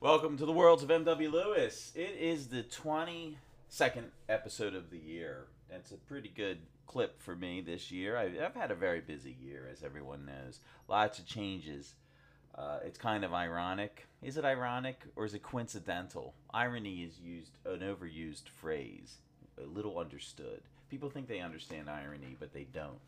Welcome to the worlds of MW Lewis. It is the 22nd episode of the year. That's a pretty good clip for me this year. I, I've had a very busy year, as everyone knows. Lots of changes. Uh, it's kind of ironic. Is it ironic or is it coincidental? Irony is used an overused phrase, a little understood. People think they understand irony, but they don't.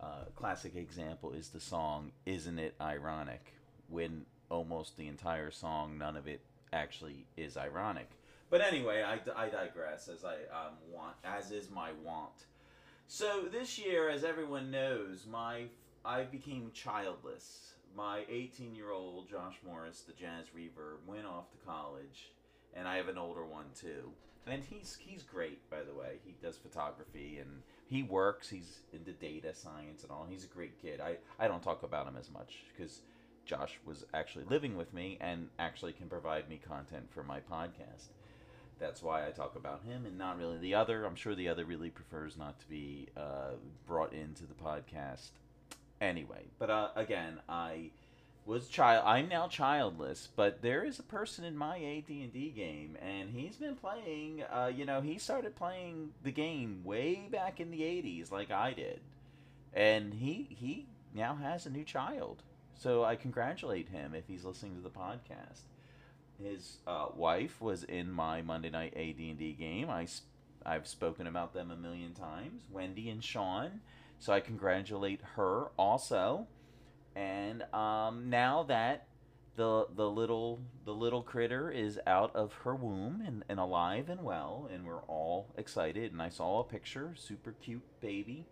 Uh, classic example is the song "Isn't It Ironic?" when almost the entire song, none of it actually is ironic. But anyway, I, I digress, as I um, want, as is my want. So this year, as everyone knows, my I became childless. My 18-year-old Josh Morris, the jazz reverb, went off to college, and I have an older one too. And he's he's great, by the way. He does photography and he works. He's into data science and all. He's a great kid. I, I don't talk about him as much because Josh was actually living with me and actually can provide me content for my podcast. That's why I talk about him and not really the other. I'm sure the other really prefers not to be uh, brought into the podcast. Anyway, but uh, again, I was child. I'm now childless, but there is a person in my AD&D game, and he's been playing. Uh, you know, he started playing the game way back in the '80s, like I did, and he he now has a new child. So I congratulate him if he's listening to the podcast. His uh, wife was in my Monday night AD&D game. I I've spoken about them a million times. Wendy and Sean. So I congratulate her also. And um, now that the the little the little critter is out of her womb and, and alive and well, and we're all excited. And I saw a picture, super cute baby.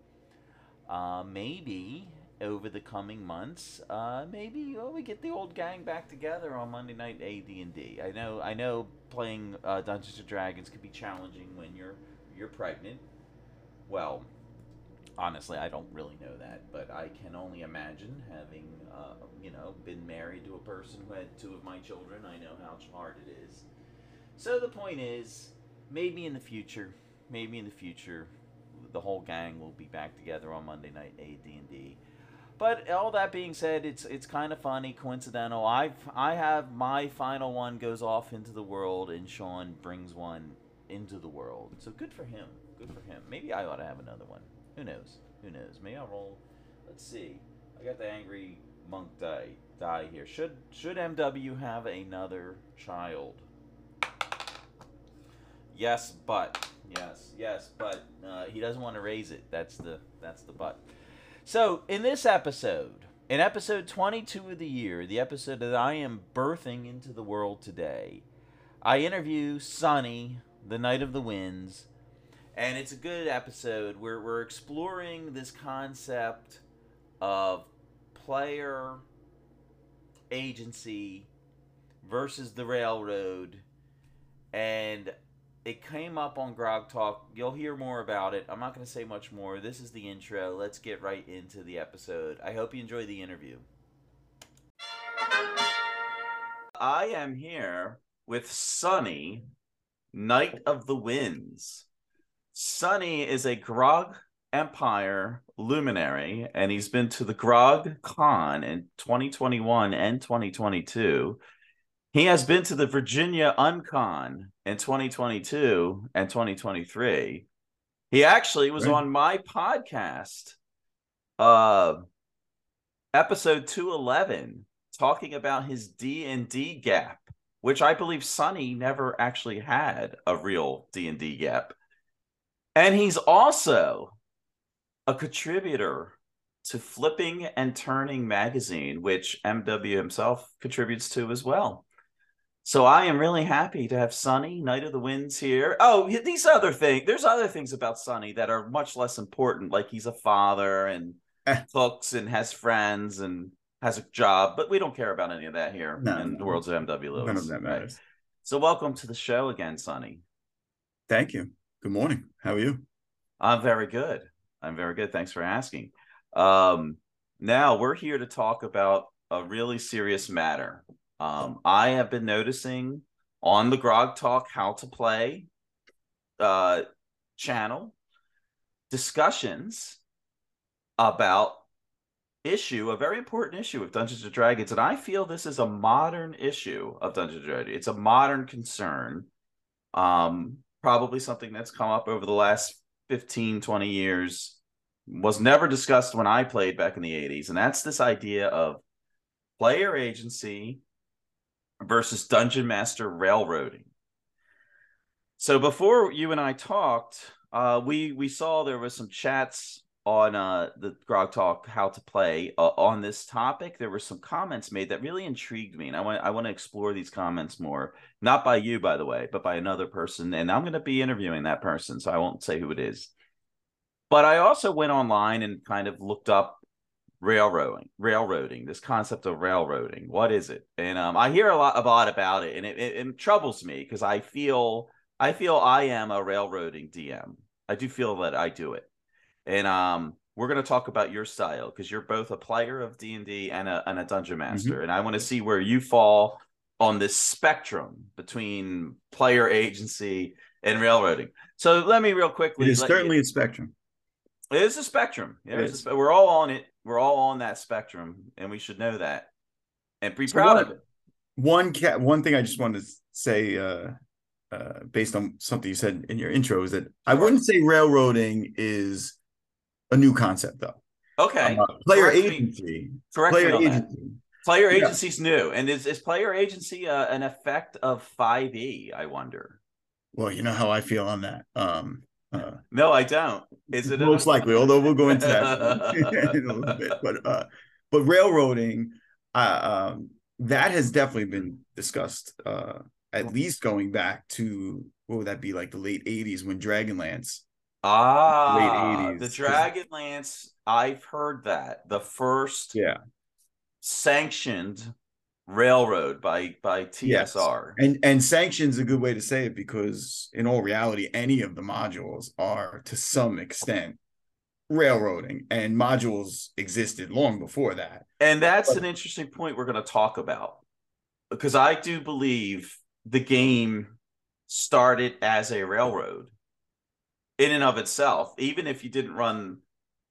Uh, maybe over the coming months, uh, maybe oh, we get the old gang back together on Monday night AD and D. I know I know playing uh, Dungeons and Dragons can be challenging when you're you're pregnant. Well, honestly, I don't really know that, but I can only imagine having, uh, you know, been married to a person who had two of my children. I know how hard it is. So the point is, maybe in the future, maybe in the future, the whole gang will be back together on Monday night AD&D. But all that being said, it's it's kind of funny, coincidental. I've I have my final one goes off into the world, and Sean brings one into the world. So good for him. Good for him. Maybe I ought to have another one. Who knows? Who knows? Maybe I'll roll. Let's see. I got the angry monk die die here. Should should MW have another child? Yes, but yes, yes, but uh, he doesn't want to raise it. That's the that's the but. So in this episode, in episode 22 of the year, the episode that I am birthing into the world today, I interview Sonny, the Knight of the Winds, and it's a good episode. Where we're exploring this concept of player agency versus the railroad and it came up on grog talk. You'll hear more about it. I'm not going to say much more. This is the intro. Let's get right into the episode. I hope you enjoy the interview. I am here with sonny knight of the winds. Sonny is a Grog Empire luminary, and he's been to the Grog Con in 2021 and 2022. He has been to the Virginia Uncon in 2022 and 2023. He actually was Right. on my podcast, uh, episode 211, talking about his D and D gap, which I believe Sonny never actually had a real D and D gap. And he's also a contributor to Flipping and Turning magazine, which MW himself contributes to as well. So I am really happy to have Sonny, Knight of the Winds, here. Oh, these other things. There's other things about Sonny that are much less important, like he's a father and cooks and has friends and has a job, but we don't care about any of that here No, in the no. worlds of MW Lewis. None of that Right. matters. So welcome to the show again, Sonny. Thank you. Good morning. How are you? I'm very good. I'm very good. Thanks for asking. Um, now we're here to talk about a really serious matter. Um, I have been noticing on the Grog Talk How to Play uh, channel discussions about issue, a very important issue of Dungeons and Dragons, and I feel this is a modern issue of Dungeons and Dragons. It's a modern concern. Um, probably something that's come up over the last 15, 20 years. Was never discussed when I played back in the 80s, and that's this idea of player agency versus dungeon master railroading. So before you and I talked, uh, we we saw there was some chats on uh, the Grog Talk How to Play uh, on this topic. There were some comments made that really intrigued me, and I want I want to explore these comments more. Not by you, by the way, but by another person, and I'm going to be interviewing that person, so I won't say who it is. But I also went online and kind of looked up railroading railroading this concept of railroading what is it and um, i hear a lot, a lot about it and it, it, it troubles me because i feel i feel i am a railroading dm i do feel that i do it and um we're going to talk about your style because you're both a player of d&d and a, and a dungeon mm-hmm. master mm-hmm. and i want to see where you fall on this spectrum between player agency and railroading so let me real quickly it is certainly you, a spectrum it is a spectrum. a, we're all on it. We're all on that spectrum, and we should know that and be so proud one, of it. One cat. One thing I just wanted to say, uh, uh, based on something you said in your intro, is that I wouldn't say railroading is a new concept, though. Okay. Uh, player correct agency. Me. Correct player agency. Player yeah. agency's new, and is is player agency uh, an effect of Five E? I wonder. Well, you know how I feel on that. Um, uh, no, I don't. Is it most likely? Although we'll go into that in a little bit. But uh, but railroading, uh, um, that has definitely been discussed. Uh, at least going back to what would that be like the late '80s when Dragonlance. Ah, late '80s. The Dragonlance. I've heard that the first. Yeah. Sanctioned railroad by by TSR. Yes. And and sanctions a good way to say it because in all reality, any of the modules are to some extent railroading, and modules existed long before that. And that's but, an interesting point we're going to talk about because I do believe the game started as a railroad in and of itself, even if you didn't run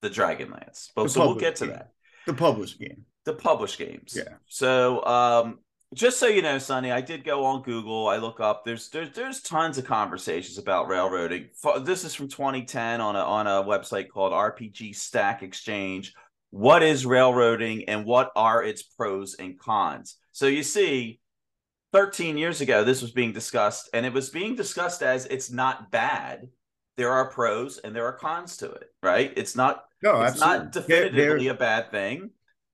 the Dragonlance. But so we'll get to game. that. The published game the published games. Yeah. So um just so you know, Sonny, I did go on Google. I look up. There's there's there's tons of conversations about railroading. This is from 2010 on a on a website called RPG Stack Exchange. What is railroading and what are its pros and cons? So you see, 13 years ago, this was being discussed, and it was being discussed as it's not bad. There are pros and there are cons to it, right? It's not. No, it's absolutely. not definitively a bad thing.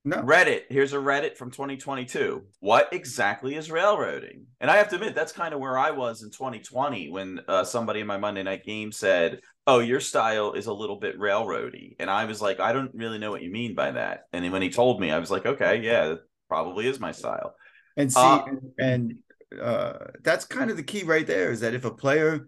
No. Reddit. Here's a Reddit from 2022. What exactly is railroading? And I have to admit, that's kind of where I was in 2020 when uh, somebody in my Monday night game said, Oh, your style is a little bit railroady. And I was like, I don't really know what you mean by that. And when he told me, I was like, Okay, yeah, that probably is my style. And see, uh, and uh, that's kind of the key right there is that if a player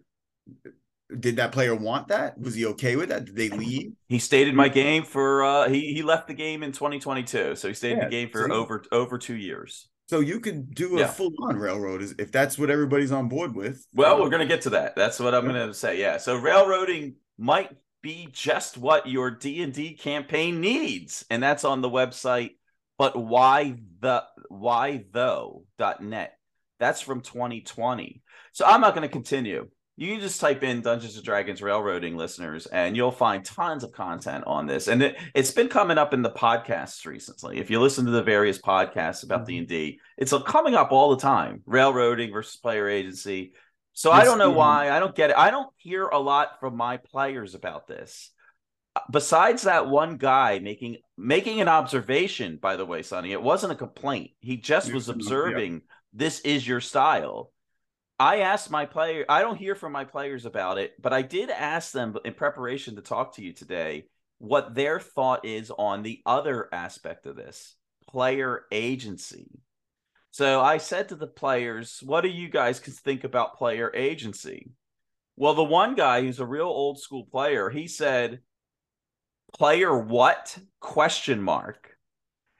did that player want that? Was he okay with that? Did they leave? He stayed in my game for uh he he left the game in 2022. So he stayed yeah, in the game for over over 2 years. So you could do a yeah. full on railroad if that's what everybody's on board with. Well, we're going to get to that. That's what I'm going to say. Yeah. So railroading might be just what your D&D campaign needs and that's on the website but why the why though net. That's from 2020. So I'm not going to continue you can just type in Dungeons and Dragons railroading listeners and you'll find tons of content on this. And it, has been coming up in the podcasts recently. If you listen to the various podcasts about mm-hmm. D&D, it's coming up all the time. Railroading versus player agency. So I don't know why. I don't get it. I don't hear a lot from my players about this. Besides that one guy making making an observation, by the way, Sonny, it wasn't a complaint. He just was observing yeah. this is your style I asked my player, I don't hear from my players about it, but I did ask them in preparation to talk to you today what their thought is on the other aspect of this player agency. So I said to the players, What do you guys think about player agency? Well, the one guy who's a real old school player, he said, "Player what?" question mark.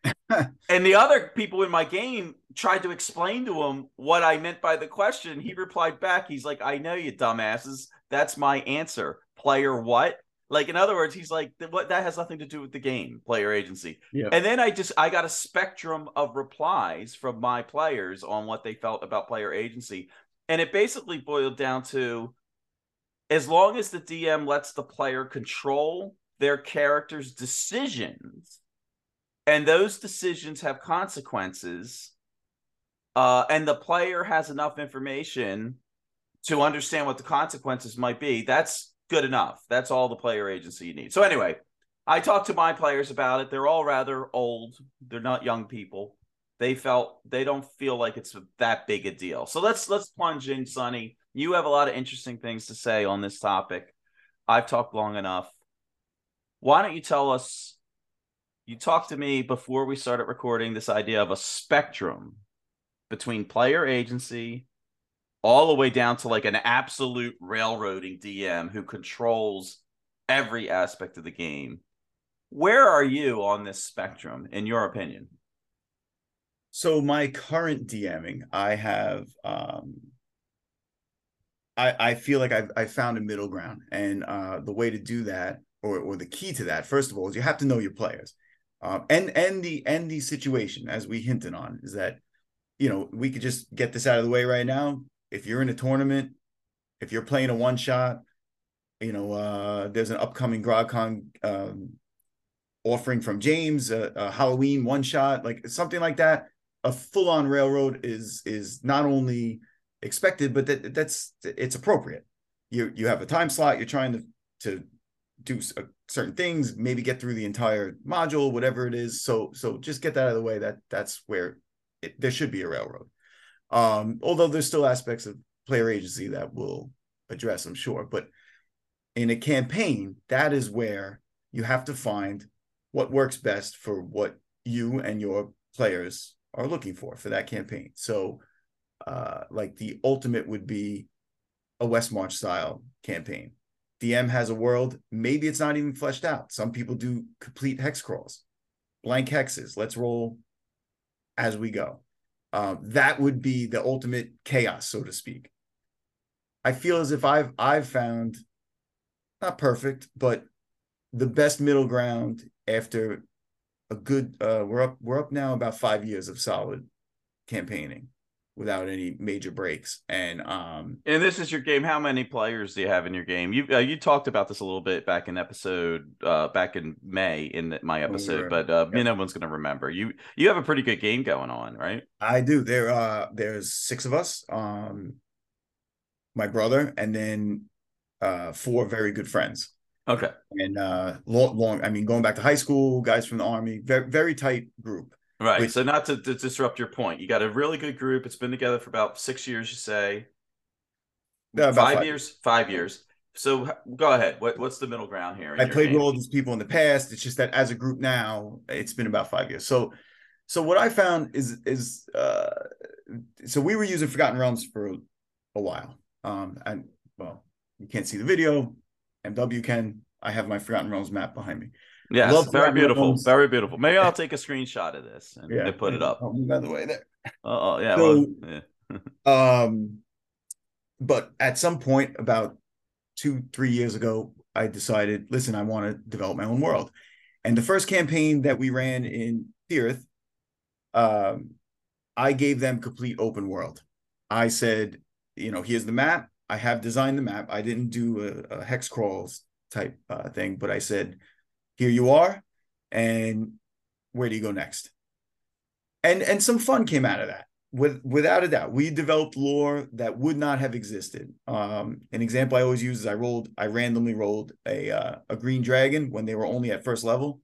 and the other people in my game tried to explain to him what I meant by the question. He replied back, he's like, "I know you dumbasses. That's my answer. Player what?" Like in other words, he's like, "What? That has nothing to do with the game, player agency." Yeah. And then I just I got a spectrum of replies from my players on what they felt about player agency, and it basically boiled down to as long as the DM lets the player control their character's decisions, and those decisions have consequences, uh, and the player has enough information to understand what the consequences might be, that's good enough. That's all the player agency you need. So, anyway, I talked to my players about it. They're all rather old, they're not young people. They felt they don't feel like it's that big a deal. So let's let's plunge in, Sonny you have a lot of interesting things to say on this topic. I've talked long enough. Why don't you tell us? You talked to me before we started recording this idea of a spectrum between player agency all the way down to like an absolute railroading DM who controls every aspect of the game. Where are you on this spectrum, in your opinion? So my current DMing, I have um I, I feel like I've I found a middle ground, and uh, the way to do that, or or the key to that, first of all, is you have to know your players, um, and and the and the situation as we hinted on is that, you know, we could just get this out of the way right now. If you're in a tournament, if you're playing a one shot, you know, uh, there's an upcoming GrogCon um, offering from James, a, a Halloween one shot, like something like that. A full on railroad is is not only expected, but that that's it's appropriate. You you have a time slot. You're trying to to do certain things, maybe get through the entire module, whatever it is. So so just get that out of the way. That that's where it, there should be a railroad. Um, although there's still aspects of player agency that will address, I'm sure. But in a campaign, that is where you have to find what works best for what you and your players are looking for for that campaign. So uh, like the ultimate would be a West March style campaign. DM has a world, maybe it's not even fleshed out. Some people do complete hex crawls, blank hexes. Let's roll as we go. Um, that would be the ultimate chaos, so to speak. I feel as if I've I've found not perfect, but the best middle ground after a good uh we're up we're up now about five years of solid campaigning without any major breaks. And um and this is your game. How many players do you have in your game? You uh, you talked about this a little bit back in episode uh back in May in my episode, but uh yeah. no one's gonna remember. You you have a pretty good game going on, right? I do. There uh there's six of us. Um my brother and then uh four very good friends. Okay. And uh long, long I mean going back to high school, guys from the army, very very tight group. Right. Which, so not to, to, disrupt your point, you got a really good group. It's been together for about six years. You say five, five, years. Five years. So go ahead. What what's the middle ground here? I played with all these people in the past. It's just that as a group now, it's been about five years. So so what I found is is uh so we were using Forgotten Realms for a while. Um and well, you can't see the video. MW can. I have my Forgotten Realms map behind me. Yes, Love very beautiful, films. very beautiful. Maybe I'll take a screenshot of this and, yeah, put it up. By the way, there. Oh yeah. So, well, yeah. um, but at some point, about two, three years ago, I decided, listen, I want to develop my own world. And the first campaign that we ran in Tirith, um, I gave them complete open world. I said, you know, here's the map. I have designed the map. I didn't do a, a hex crawls type uh, thing, but I said, here you are and where do you go next? And and some fun came out of that with without a doubt. We developed lore that would not have existed. Um, an example i always use is i rolled i randomly rolled a uh, a green dragon when they were only at first level.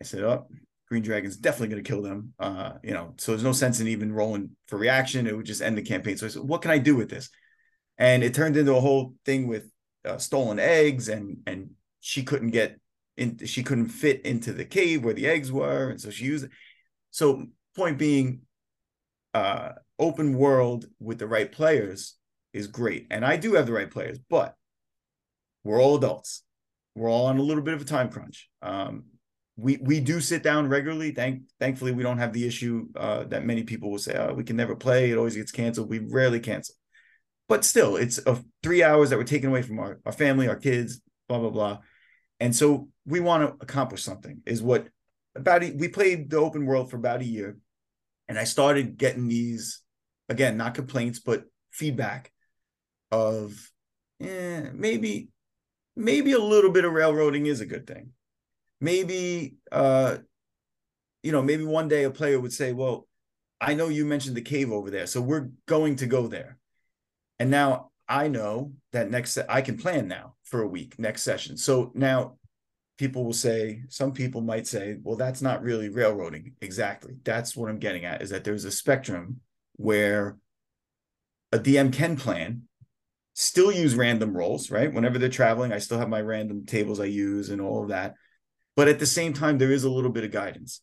I said oh green dragon's definitely going to kill them uh, you know so there's no sense in even rolling for reaction. It would just end the campaign. So i said what can i do with this? And it turned into a whole thing with uh, stolen eggs and and she couldn't get in, she couldn't fit into the cave where the eggs were, and so she used. So point being, uh, open world with the right players is great, and I do have the right players, but we're all adults. We're all on a little bit of a time crunch. Um, we we do sit down regularly. Thank thankfully we don't have the issue uh, that many people will say, oh, we can never play. It always gets canceled. We rarely cancel. But still, it's a, three hours that we're taken away from our, our family, our kids, blah, blah, blah. And so we want to accomplish something, is what about we played the open world for about a year. And I started getting these, again, not complaints, but feedback of eh, maybe, maybe a little bit of railroading is a good thing maybe uh you know maybe one day a player would say well i know you mentioned the cave over there so we're going to go there and now i know that next i can plan now for a week next session. So now people will say some people might say well that's not really railroading. Exactly. That's what i'm getting at is that there's a spectrum where a dm can plan still use random rolls right? Whenever they're traveling i still have my random tables i use and all of that. But at the same time there is a little bit of guidance.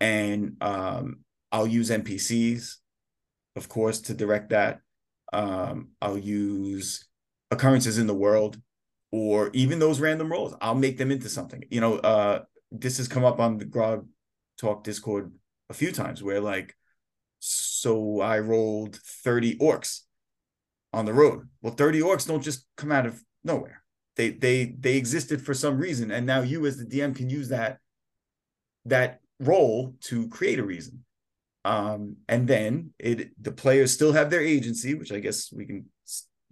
And um, i'll use npcs of course to direct that um, i'll use occurrences in the world or even those random rolls i'll make them into something. You know uh, this has come up on the grog talk discord a few times where like so i rolled 30 orcs on the road. Well 30 orcs don't just come out of nowhere. They they they existed for some reason, and now you as the DM can use that that role to create a reason. Um, and then it the players still have their agency, which I guess we can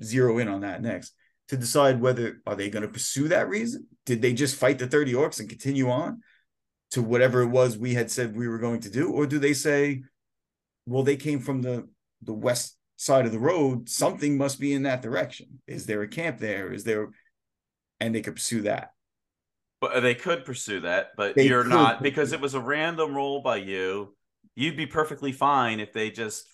zero in on that next to decide whether are they going to pursue that reason? Did they just fight the 30 orcs and continue on to whatever it was we had said we were going to do? Or do they say, well, they came from the the west side of the road, something must be in that direction. Is there a camp there? Is there and they could pursue that. But they could pursue that, but they you're not because it was a random roll by you. You'd be perfectly fine if they just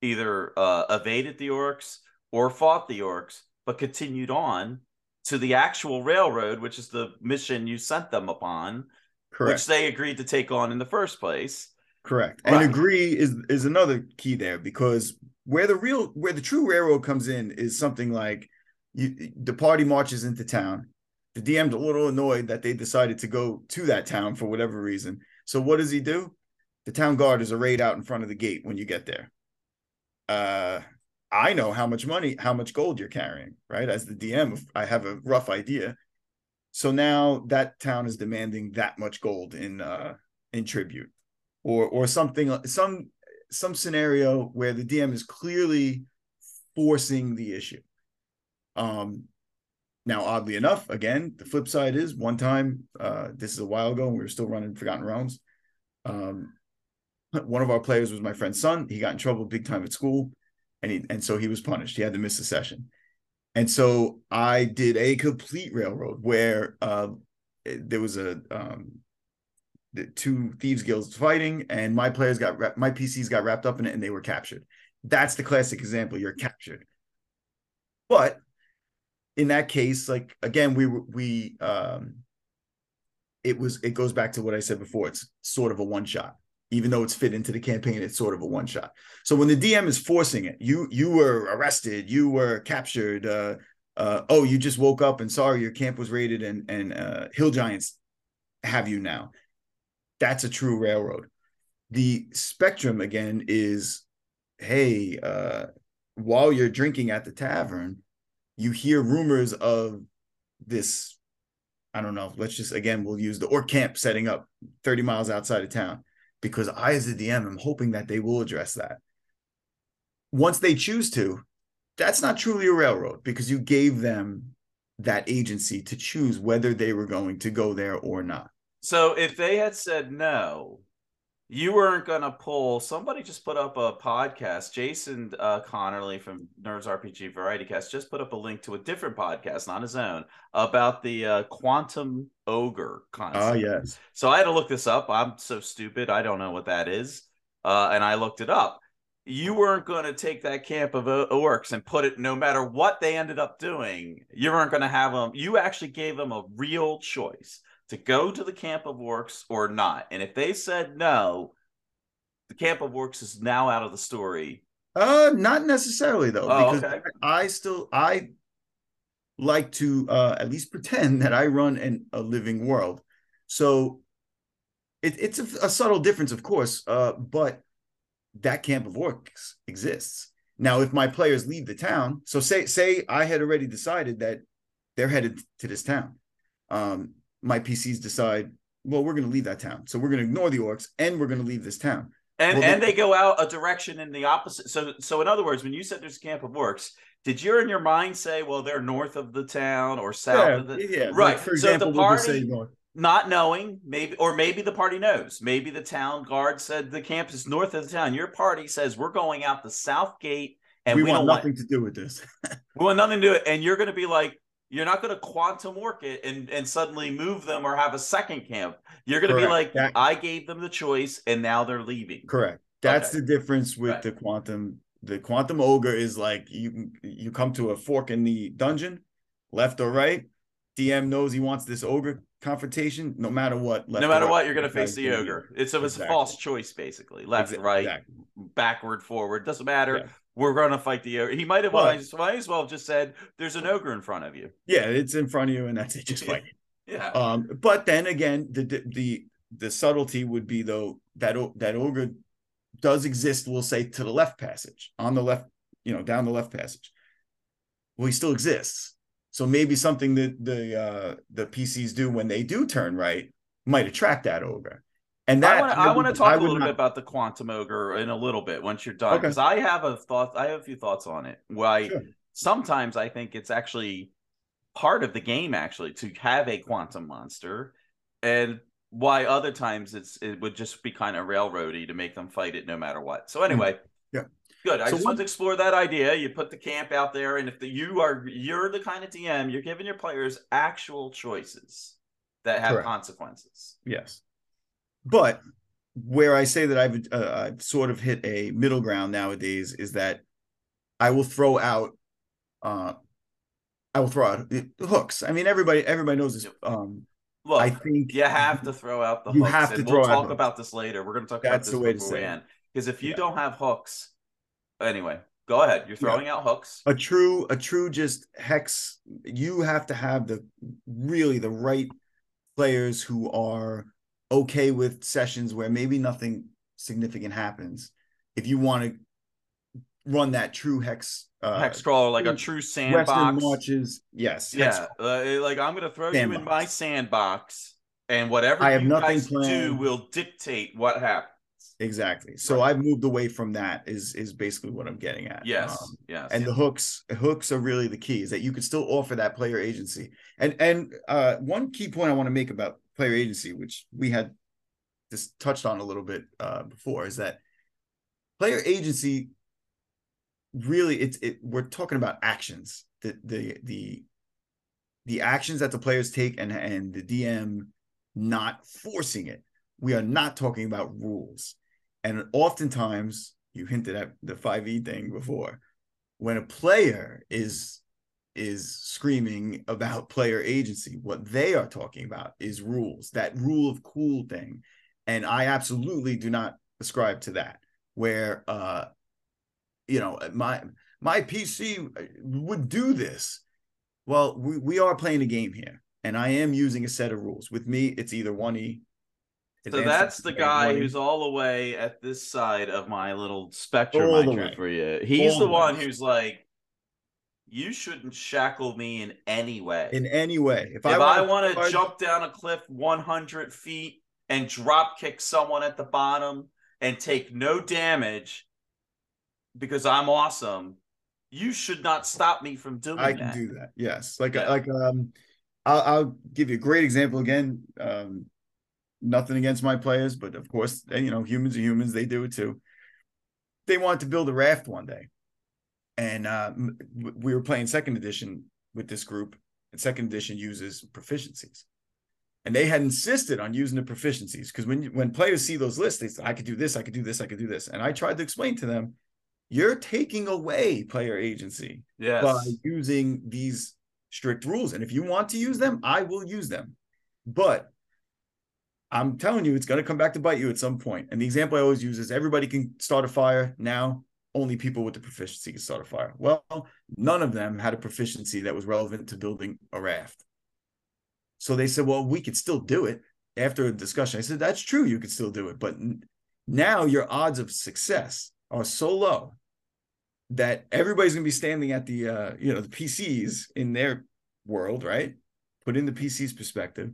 either uh, evaded the orcs or fought the orcs, but continued on to the actual railroad, which is the mission you sent them upon, Correct. which they agreed to take on in the first place. Correct. Right. And agree is is another key there because where the real where the true railroad comes in is something like you, the party marches into town. The DM's a little annoyed that they decided to go to that town for whatever reason. So what does he do? The town guard is arrayed out in front of the gate when you get there. Uh, I know how much money, how much gold you're carrying, right? As the DM, I have a rough idea. So now that town is demanding that much gold in uh in tribute, or or something, some some scenario where the DM is clearly forcing the issue. Um, now, oddly enough, again, the flip side is one time, uh, this is a while ago, and we were still running Forgotten Realms. Um, one of our players was my friend's son. He got in trouble big time at school, and he and so he was punished. He had to miss a session. And so I did a complete railroad where uh, there was a um, the two thieves guilds fighting, and my players got my PCs got wrapped up in it, and they were captured. That's the classic example. You're captured, but in that case, like again, we we um it was it goes back to what I said before. It's sort of a one shot. Even though it's fit into the campaign, it's sort of a one shot. So when the DM is forcing it, you you were arrested, you were captured, uh uh, oh, you just woke up and sorry, your camp was raided and and uh, hill giants have you now. That's a true railroad. The spectrum again is, hey, uh, while you're drinking at the tavern, you hear rumors of this I don't know. Let's just again, we'll use the orc camp setting up 30 miles outside of town because I, as a DM, am hoping that they will address that. Once they choose to, that's not truly a railroad because you gave them that agency to choose whether they were going to go there or not. So if they had said no, you weren't gonna pull somebody just put up a podcast jason uh, connerly from nerds rpg variety cast just put up a link to a different podcast not his own about the uh, quantum ogre concept. Oh yes. So i had to look this up. I'm so stupid. I don't know what that is. Uh, and i looked it up. You weren't going to take that camp of orcs and put it no matter what they ended up doing you weren't going to have them you actually gave them a real choice to go to the camp of orcs or not. And if they said no, the camp of orcs is now out of the story. Uh, not necessarily though, oh, because okay. I still I like to uh, at least pretend that I run in a living world. So it, it's a, a, subtle difference, of course, uh, but that camp of orcs exists. Now, if my players leave the town, so say say I had already decided that they're headed to this town, um, my PCs decide, well, we're going to leave that town, so we're going to ignore the orcs and we're going to leave this town. And Well, and they- they go out a direction in the opposite. So so in other words, when you said there's a camp of orcs, did you in your mind say, well, they're north of the town or south Yeah, of the yeah. like, right. for So the example, we'll party- not knowing, maybe or maybe the party knows. Maybe the town guard said the camp is north of the town. Your party says we're going out the south gate and we, we, want nothing want to do with this. we want nothing to do it. And you're gonna be like, you're not gonna quantum work it and, and suddenly move them or have a second camp. You're gonna be like, That- I gave them the choice and now they're leaving. Correct. That's Okay. the difference with Right. the quantum. The quantum ogre is like you you come to a fork in the dungeon, left or right. DM knows he wants this ogre confrontation, no matter what. left no matter right, what, you're gonna face the ogre. It's a, it's a false choice, basically. Left, Exa- right, exactly. backward, forward. Doesn't matter. Yeah. We're gonna fight the ogre. He might have well, I just might as well have just said there's an ogre in front of you. Yeah, it's in front of you, and that's it. Just fight. Yeah. Um, but then again, the the the subtlety would be though that that ogre does exist. We'll say to the left passage, on the left, you know, down the left passage. Well, he still exists. So maybe something that the uh the PCs do when they do turn right might attract that ogre. And that I want to. I want to would- talk a little not- bit about the quantum ogre in a little bit once you're done, Okay. because I have a thought. I have a few thoughts on it. Why Sure. sometimes I think it's actually part of the game actually to have a quantum monster, and why other times it's it would just be kind of railroady to make them fight it no matter what. So anyway, Mm-hmm. Yeah. good. I So just want to explore that idea. You put the camp out there, and if the, you are you're the kind of DM, you're giving your players actual choices that have Correct. consequences. Yes. But where I say that I've uh, I've sort of hit a middle ground nowadays is that I will throw out uh I will throw out the hooks. I mean everybody everybody knows this um Look, I think You have to throw out the You hooks. have to we'll talk hooks. about this later. We're going to talk That's about the this way to before we say it. end. Because if you Yeah. don't have hooks, anyway, go ahead. You're throwing out hooks. a true a true just hex you have to have the really the right players who are okay with sessions where maybe nothing significant happens if you want to run that true hex uh Hex crawler, like a true true western sandbox. marches yes Yeah, uh, like I'm going to throw you in my sandbox, and whatever I have you nothing guys do will dictate what happens. exactly so Right. i've moved away from that is is basically what i'm getting at Yes, Um, yes. and the hooks hooks are really the key is that you could still offer that player agency and and uh one key point i want to make about player agency which we had just touched on a little bit uh before is that player agency really it's it we're talking about actions. The the the the actions that the players take and and the dm not forcing it. We are not talking about rules. And oftentimes you hinted at the 5e thing before. When a player is is screaming about player agency what they are talking about is rules that rule of cool thing and i absolutely do not ascribe to that where uh you know my my pc would do this well we, we are playing a game here and i am using a set of rules with me it's either 1e So that's the guy 1E. who's all the way at this side of my little spectrum All I drew for you. He's All the the one way. who's like, you shouldn't shackle me in any way. in any way if, if I, want to jump down a cliff 100 feet and drop kick someone at the bottom and take no damage because I'm awesome, you should not stop me from doing that. I that. can do that. Yes, like Yeah. like um, I'll, I'll give you a great example again. Um, nothing against my players, but of course, you know, humans are humans. They do it too. They wanted to build a raft one day, and uh, we were playing second edition with this group. And second edition uses proficiencies, and they had insisted on using the proficiencies because when when players see those lists, they say, "I could do this, I could do this, I could do this," and I tried to explain to them, "You're taking away player agency." Yes. by using these strict rules. And if you want to use them, I will use them. But I'm telling you, it's going to come back to bite you at some point. And the example I always use is everybody can start a fire now. Only people with the proficiency can start a fire. Well, none of them had a proficiency that was relevant to building a raft. So they said, well, we could still do it after a discussion. I said, that's true, you could still do it. But now your odds of success are so low that everybody's going to be standing at the, uh, you know, the PCs in their world, right? Put in the PC's perspective,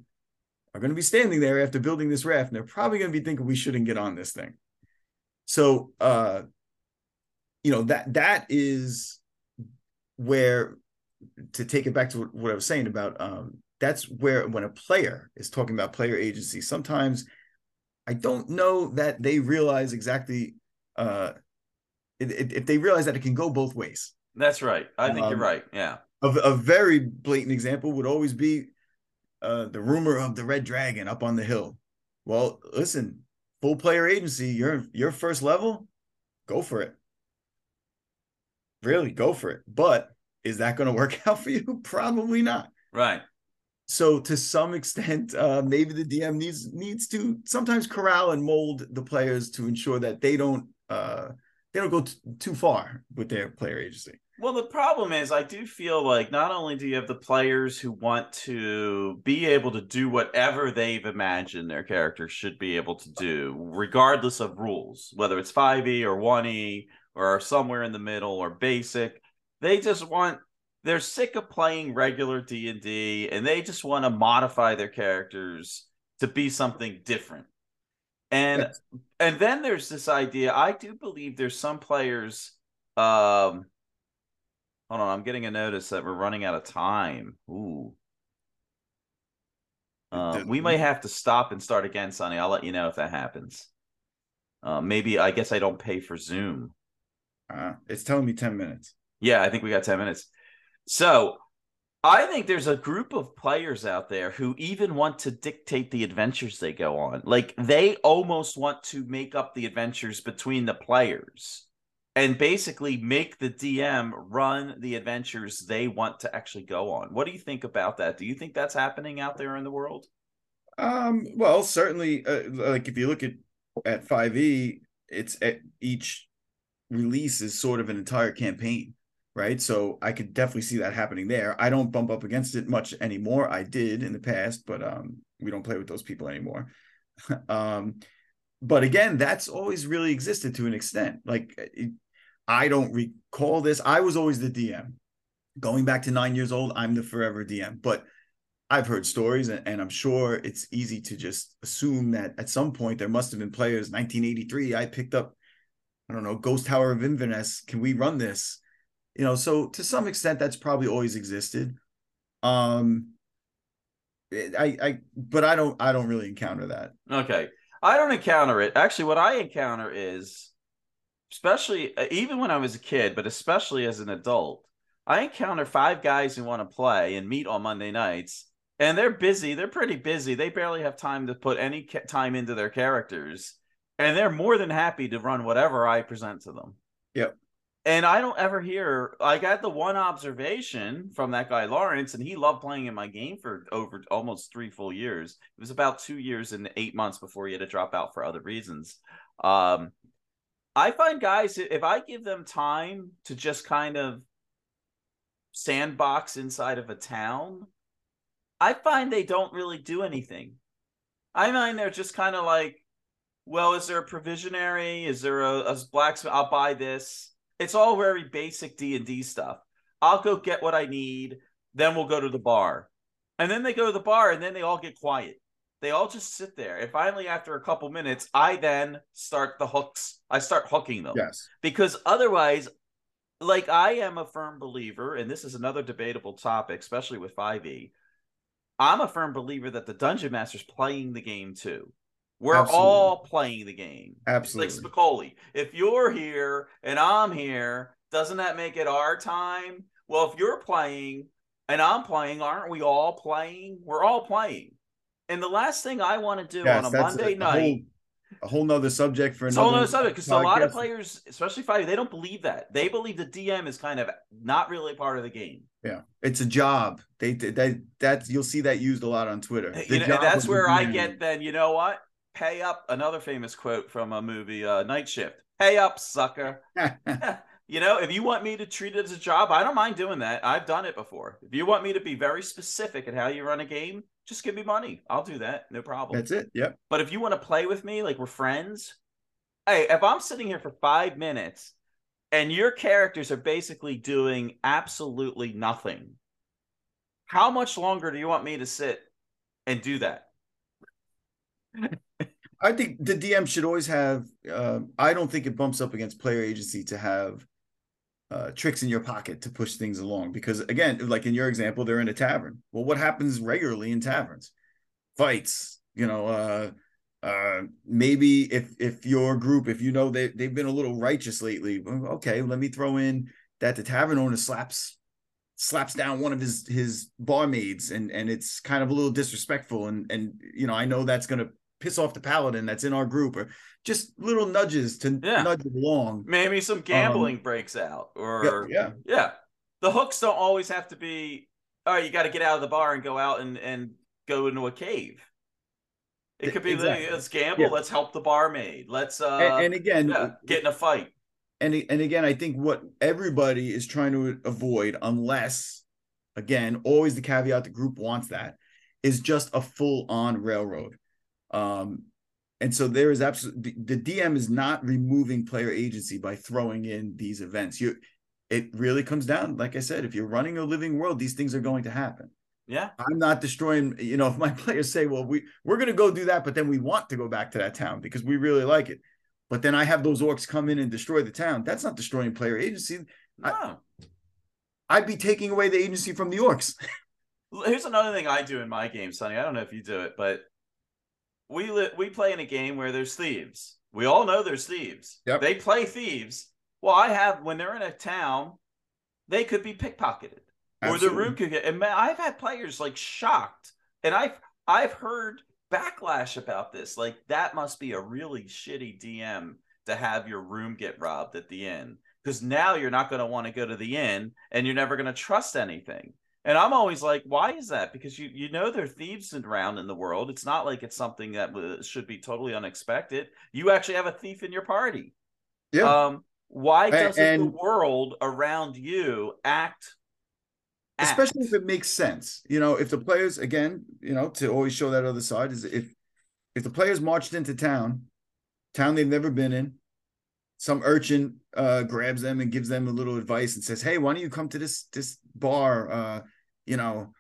are going to be standing there after building this raft, and they're probably going to be thinking we shouldn't get on this thing. So, uh, you know that that is where to take it back to what I was saying about um, that's where when a player is talking about player agency, sometimes I don't know that they realize exactly uh, if they realize that it can go both ways. That's right. I think um, you're right. Yeah. A, a, very blatant example would always be uh, the rumor of the red dragon up on the hill. Well, listen, full player agency, your your first level, go for it really go for it. But is that going to work out for you? Probably not. Right. So to some extent, uh, maybe the DM needs needs to sometimes corral and mold the players to ensure that they don't uh, they don't go t- too far with their player agency. Well, the problem is, I do feel like not only do you have the players who want to be able to do whatever they've imagined their character should be able to do, regardless of rules, whether it's 5e or 1e or somewhere in the middle or basic. They just want they're sick of playing regular D&D and they just want to modify their characters to be something different. And yes. and then there's this idea I do believe there's some players um Hold on, I'm getting a notice that we're running out of time. Ooh. Uh, we may have to stop and start again, Sonny. I'll let you know if that happens. Uh, maybe I guess I don't pay for Zoom. Uh, it's telling me 10 minutes. Yeah, I think we got 10 minutes. So I think there's a group of players out there who even want to dictate the adventures they go on. Like they almost want to make up the adventures between the players and basically make the DM run the adventures they want to actually go on. What do you think about that? Do you think that's happening out there in the world? Um, well, certainly uh, like if you look at at 5e, it's at each release is sort of an entire campaign, right? So I could definitely see that happening there. I don't bump up against it much anymore. I did in the past, but um, we don't play with those people anymore. um, but again, that's always really existed to an extent. Like it, I don't recall this. I was always the DM. Going back to nine years old, I'm the forever DM. But I've heard stories, and, and, I'm sure it's easy to just assume that at some point there must have been players. 1983, I picked up I don't know, Ghost Tower of Inverness. Can we run this? You know, so to some extent, that's probably always existed. Um, I, I, but I don't, I don't really encounter that. Okay, I don't encounter it. Actually, what I encounter is, especially uh, even when I was a kid, but especially as an adult, I encounter five guys who want to play and meet on Monday nights, and they're busy. They're pretty busy. They barely have time to put any time into their characters and they're more than happy to run whatever I present to them. Yep. And I don't ever hear like I got the one observation from that guy Lawrence, and he loved playing in my game for over almost three full years. It was about two years and eight months before he had to drop out for other reasons. Um, I find guys if I give them time to just kind of sandbox inside of a town, I find they don't really do anything. I find they're just kind of like well, is there a provisionary? Is there a, a blacksmith? I'll buy this. It's all very basic D and D stuff. I'll go get what I need. Then we'll go to the bar, and then they go to the bar, and then they all get quiet. They all just sit there, and finally, after a couple minutes, I then start the hooks. I start hooking them. Yes, because otherwise, like I am a firm believer, and this is another debatable topic, especially with Five E. I'm a firm believer that the dungeon master's playing the game too. We're Absolutely. all playing the game. Absolutely. Like Spicoli. If you're here and I'm here, doesn't that make it our time? Well, if you're playing and I'm playing, aren't we all playing? We're all playing. And the last thing I want to do yes, on a Monday a, night. Whole, a whole nother subject for another. a whole nother subject because a lot of players, especially five, they don't believe that. They believe the DM is kind of not really part of the game. Yeah, it's a job. They that that you'll see that used a lot on Twitter. Eh, you know, that's where I get then. You know what? Pay up another famous quote from a movie uh, night shift Pay up, sucker. you know, if you want me to treat it as a job, I don't mind doing that. I've done it before. If you want me to be very specific at how you run a game, just give me money. I'll do that. No problem. That's it. Yep. But if you want to play with me like we're friends, hey, if I'm sitting here for five minutes and your characters are basically doing absolutely nothing, how much longer do you want me to sit and do that? I think the DM should always have. Uh, I don't think it bumps up against player agency to have uh, tricks in your pocket to push things along. Because again, like in your example, they're in a tavern. Well, what happens regularly in taverns? Fights. You know, uh, uh, maybe if if your group, if you know they they've been a little righteous lately, okay, let me throw in that the tavern owner slaps slaps down one of his his barmaids and and it's kind of a little disrespectful and and you know I know that's going to piss off the paladin that's in our group or just little nudges to yeah. nudge along. Maybe some gambling um, breaks out or yeah, yeah. Yeah. The hooks don't always have to be all right, you got to get out of the bar and go out and and go into a cave. It could be exactly. let's gamble, yeah. let's help the barmaid. Let's uh and, and again yeah, get in a fight. And and again, I think what everybody is trying to avoid unless again, always the caveat the group wants that is just a full on railroad um, and so there is absolutely the DM is not removing player agency by throwing in these events. You, it really comes down, like I said, if you're running a living world, these things are going to happen. Yeah, I'm not destroying. You know, if my players say, "Well, we we're going to go do that," but then we want to go back to that town because we really like it, but then I have those orcs come in and destroy the town. That's not destroying player agency. No. I, I'd be taking away the agency from the orcs. Here's another thing I do in my game, Sonny. I don't know if you do it, but we li- we play in a game where there's thieves. We all know there's thieves. Yep. They play thieves. Well, I have when they're in a town, they could be pickpocketed, Absolutely. or the room could get. And man, I've had players like shocked, and I've I've heard backlash about this. Like that must be a really shitty DM to have your room get robbed at the inn because now you're not going to want to go to the inn and you're never going to trust anything. And I'm always like, why is that? Because you you know there are thieves around in the world. It's not like it's something that should be totally unexpected. You actually have a thief in your party. Yeah. Um, why doesn't and, the world around you act, act? Especially if it makes sense. You know, if the players again, you know, to always show that other side is if if the players marched into town, town they've never been in, some urchin uh, grabs them and gives them a little advice and says, "Hey, why don't you come to this this bar? Uh, you know,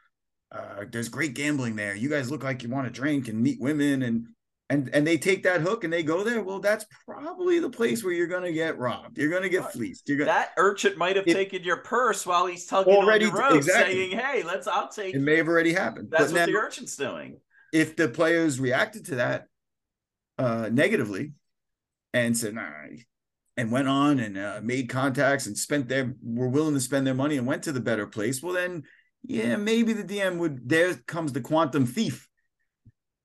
uh, there's great gambling there. You guys look like you want to drink and meet women and and and they take that hook and they go there. Well, that's probably the place where you're gonna get robbed. You're gonna get fleeced. You're gonna that urchin might have it, taken your purse while he's tugging already, on your rope, exactly. saying, "Hey, let's I'll take." It may have already happened. That's but what now, the urchin's doing. If the players reacted to that uh, negatively and said, "Nah," and went on and uh, made contacts and spent their were willing to spend their money and went to the better place, well then yeah, maybe the DM would. There comes the quantum thief.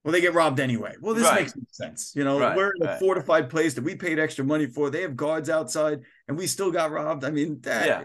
Well, they get robbed anyway. Well, this right. makes sense. You know, right, we're in a right. fortified place that we paid extra money for. They have guards outside, and we still got robbed. I mean, that, yeah.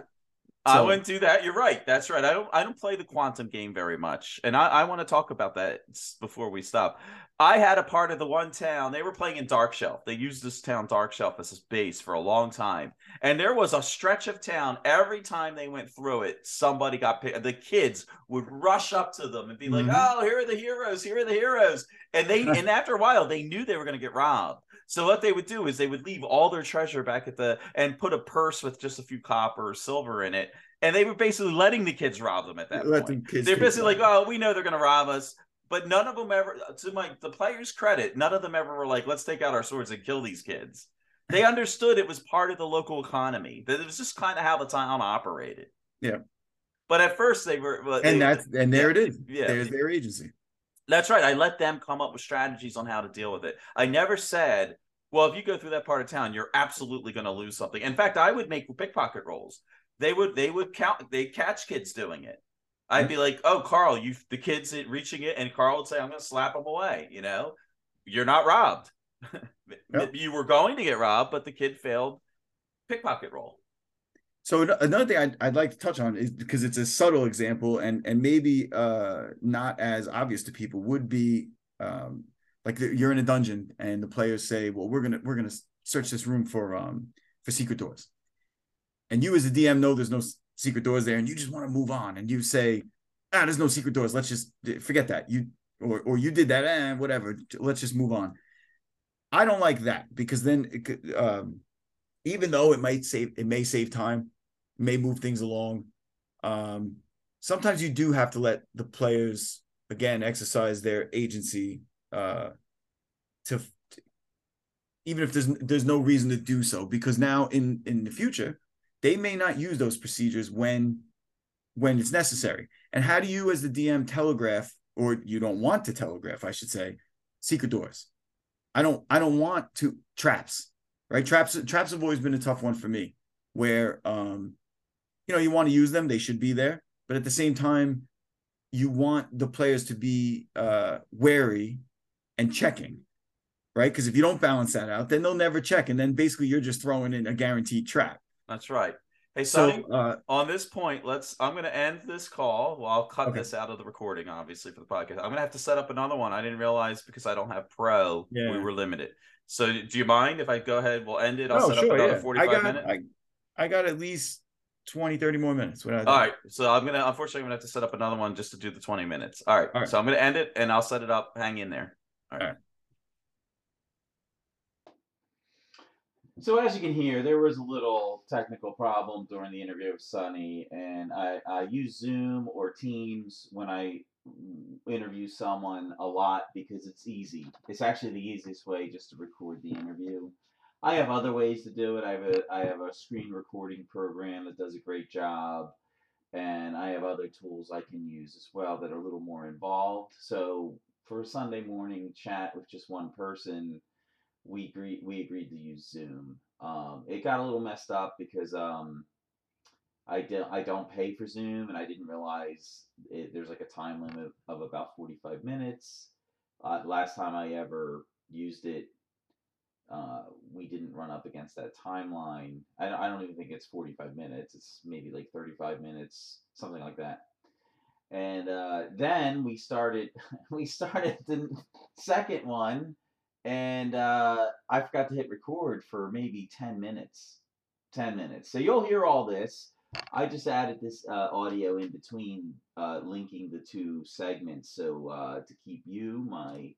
So, I wouldn't do that. You're right. That's right. I don't. I don't play the quantum game very much, and I, I want to talk about that before we stop. I had a part of the one town. They were playing in Dark Shelf. They used this town Dark Shelf as a base for a long time, and there was a stretch of town. Every time they went through it, somebody got picked. The kids would rush up to them and be like, mm-hmm. "Oh, here are the heroes! Here are the heroes!" And they, and after a while, they knew they were going to get robbed. So what they would do is they would leave all their treasure back at the and put a purse with just a few copper or silver in it. And they were basically letting the kids rob them at that Let point. They're basically like, oh, we know they're gonna rob us. But none of them ever uh, to my the players' credit, none of them ever were like, let's take out our swords and kill these kids. They understood it was part of the local economy. That it was just kind of how the town operated. Yeah. But at first they were And they, that's and there yeah, it is. Yeah. There's their agency. That's right. I let them come up with strategies on how to deal with it. I never said, well, if you go through that part of town, you're absolutely going to lose something. In fact, I would make pickpocket rolls. They would they would count they catch kids doing it. I'd mm-hmm. be like, "Oh, Carl, you the kids reaching it," and Carl would say, "I'm going to slap them away." You know, you're not robbed. Yep. you were going to get robbed, but the kid failed pickpocket roll. So another thing I'd, I'd like to touch on is because it's a subtle example and and maybe uh, not as obvious to people would be um, like the, you're in a dungeon and the players say, "Well, we're gonna we're gonna search this room for um for secret doors, and you as a DM know there's no secret doors there, and you just want to move on, and you say, ah, there's no secret doors. Let's just forget that you or or you did that, and eh, whatever. Let's just move on. I don't like that because then it um, even though it might save it may save time, may move things along. Um, sometimes you do have to let the players again exercise their agency uh, to even if there's there's no reason to do so because now in in the future they may not use those procedures when when it's necessary. And how do you as the DM telegraph or you don't want to telegraph, I should say, secret doors? I don't I don't want to traps, right? Traps traps have always been a tough one for me where um you know you want to use them, they should be there, but at the same time you want the players to be uh wary and checking right? Because if you don't balance that out, then they'll never check, and then basically you're just throwing in a guaranteed trap. That's right. Hey, Sonny, So uh, on this point, let's. I'm going to end this call. Well, I'll cut Okay. this out of the recording, obviously, for the podcast. I'm going to have to set up another one. I didn't realize because I don't have Pro, yeah. we were limited. So, do you mind if I go ahead? We'll end it. I'll no, set sure, up another yeah. 45 I got, minutes. I, I got at least 20, 30 more minutes. All right. So I'm gonna unfortunately I'm gonna have to set up another one just to do the 20 minutes. All right. All right. So I'm gonna end it and I'll set it up. Hang in there. All right. All right. So as you can hear, there was a little technical problem during the interview with Sonny, and I, I use Zoom or Teams when I mm, interview someone a lot because it's easy. It's actually the easiest way just to record the interview. I have other ways to do it. I have a I have a screen recording program that does a great job, and I have other tools I can use as well that are a little more involved. So for a Sunday morning chat with just one person, we agreed we agreed to use Zoom. Um, it got a little messed up because um, I don't I don't pay for Zoom, and I didn't realize it, there's like a time limit of about 45 minutes. Uh, last time I ever used it, uh, we didn't run up against that timeline. I don't, I don't even think it's 45 minutes. It's maybe like 35 minutes, something like that. And uh, then we started we started the second one and uh, I forgot to hit record for maybe 10 minutes. 10 minutes. So you'll hear all this. I just added this uh, audio in between, uh, linking the two segments. So uh, to keep you, my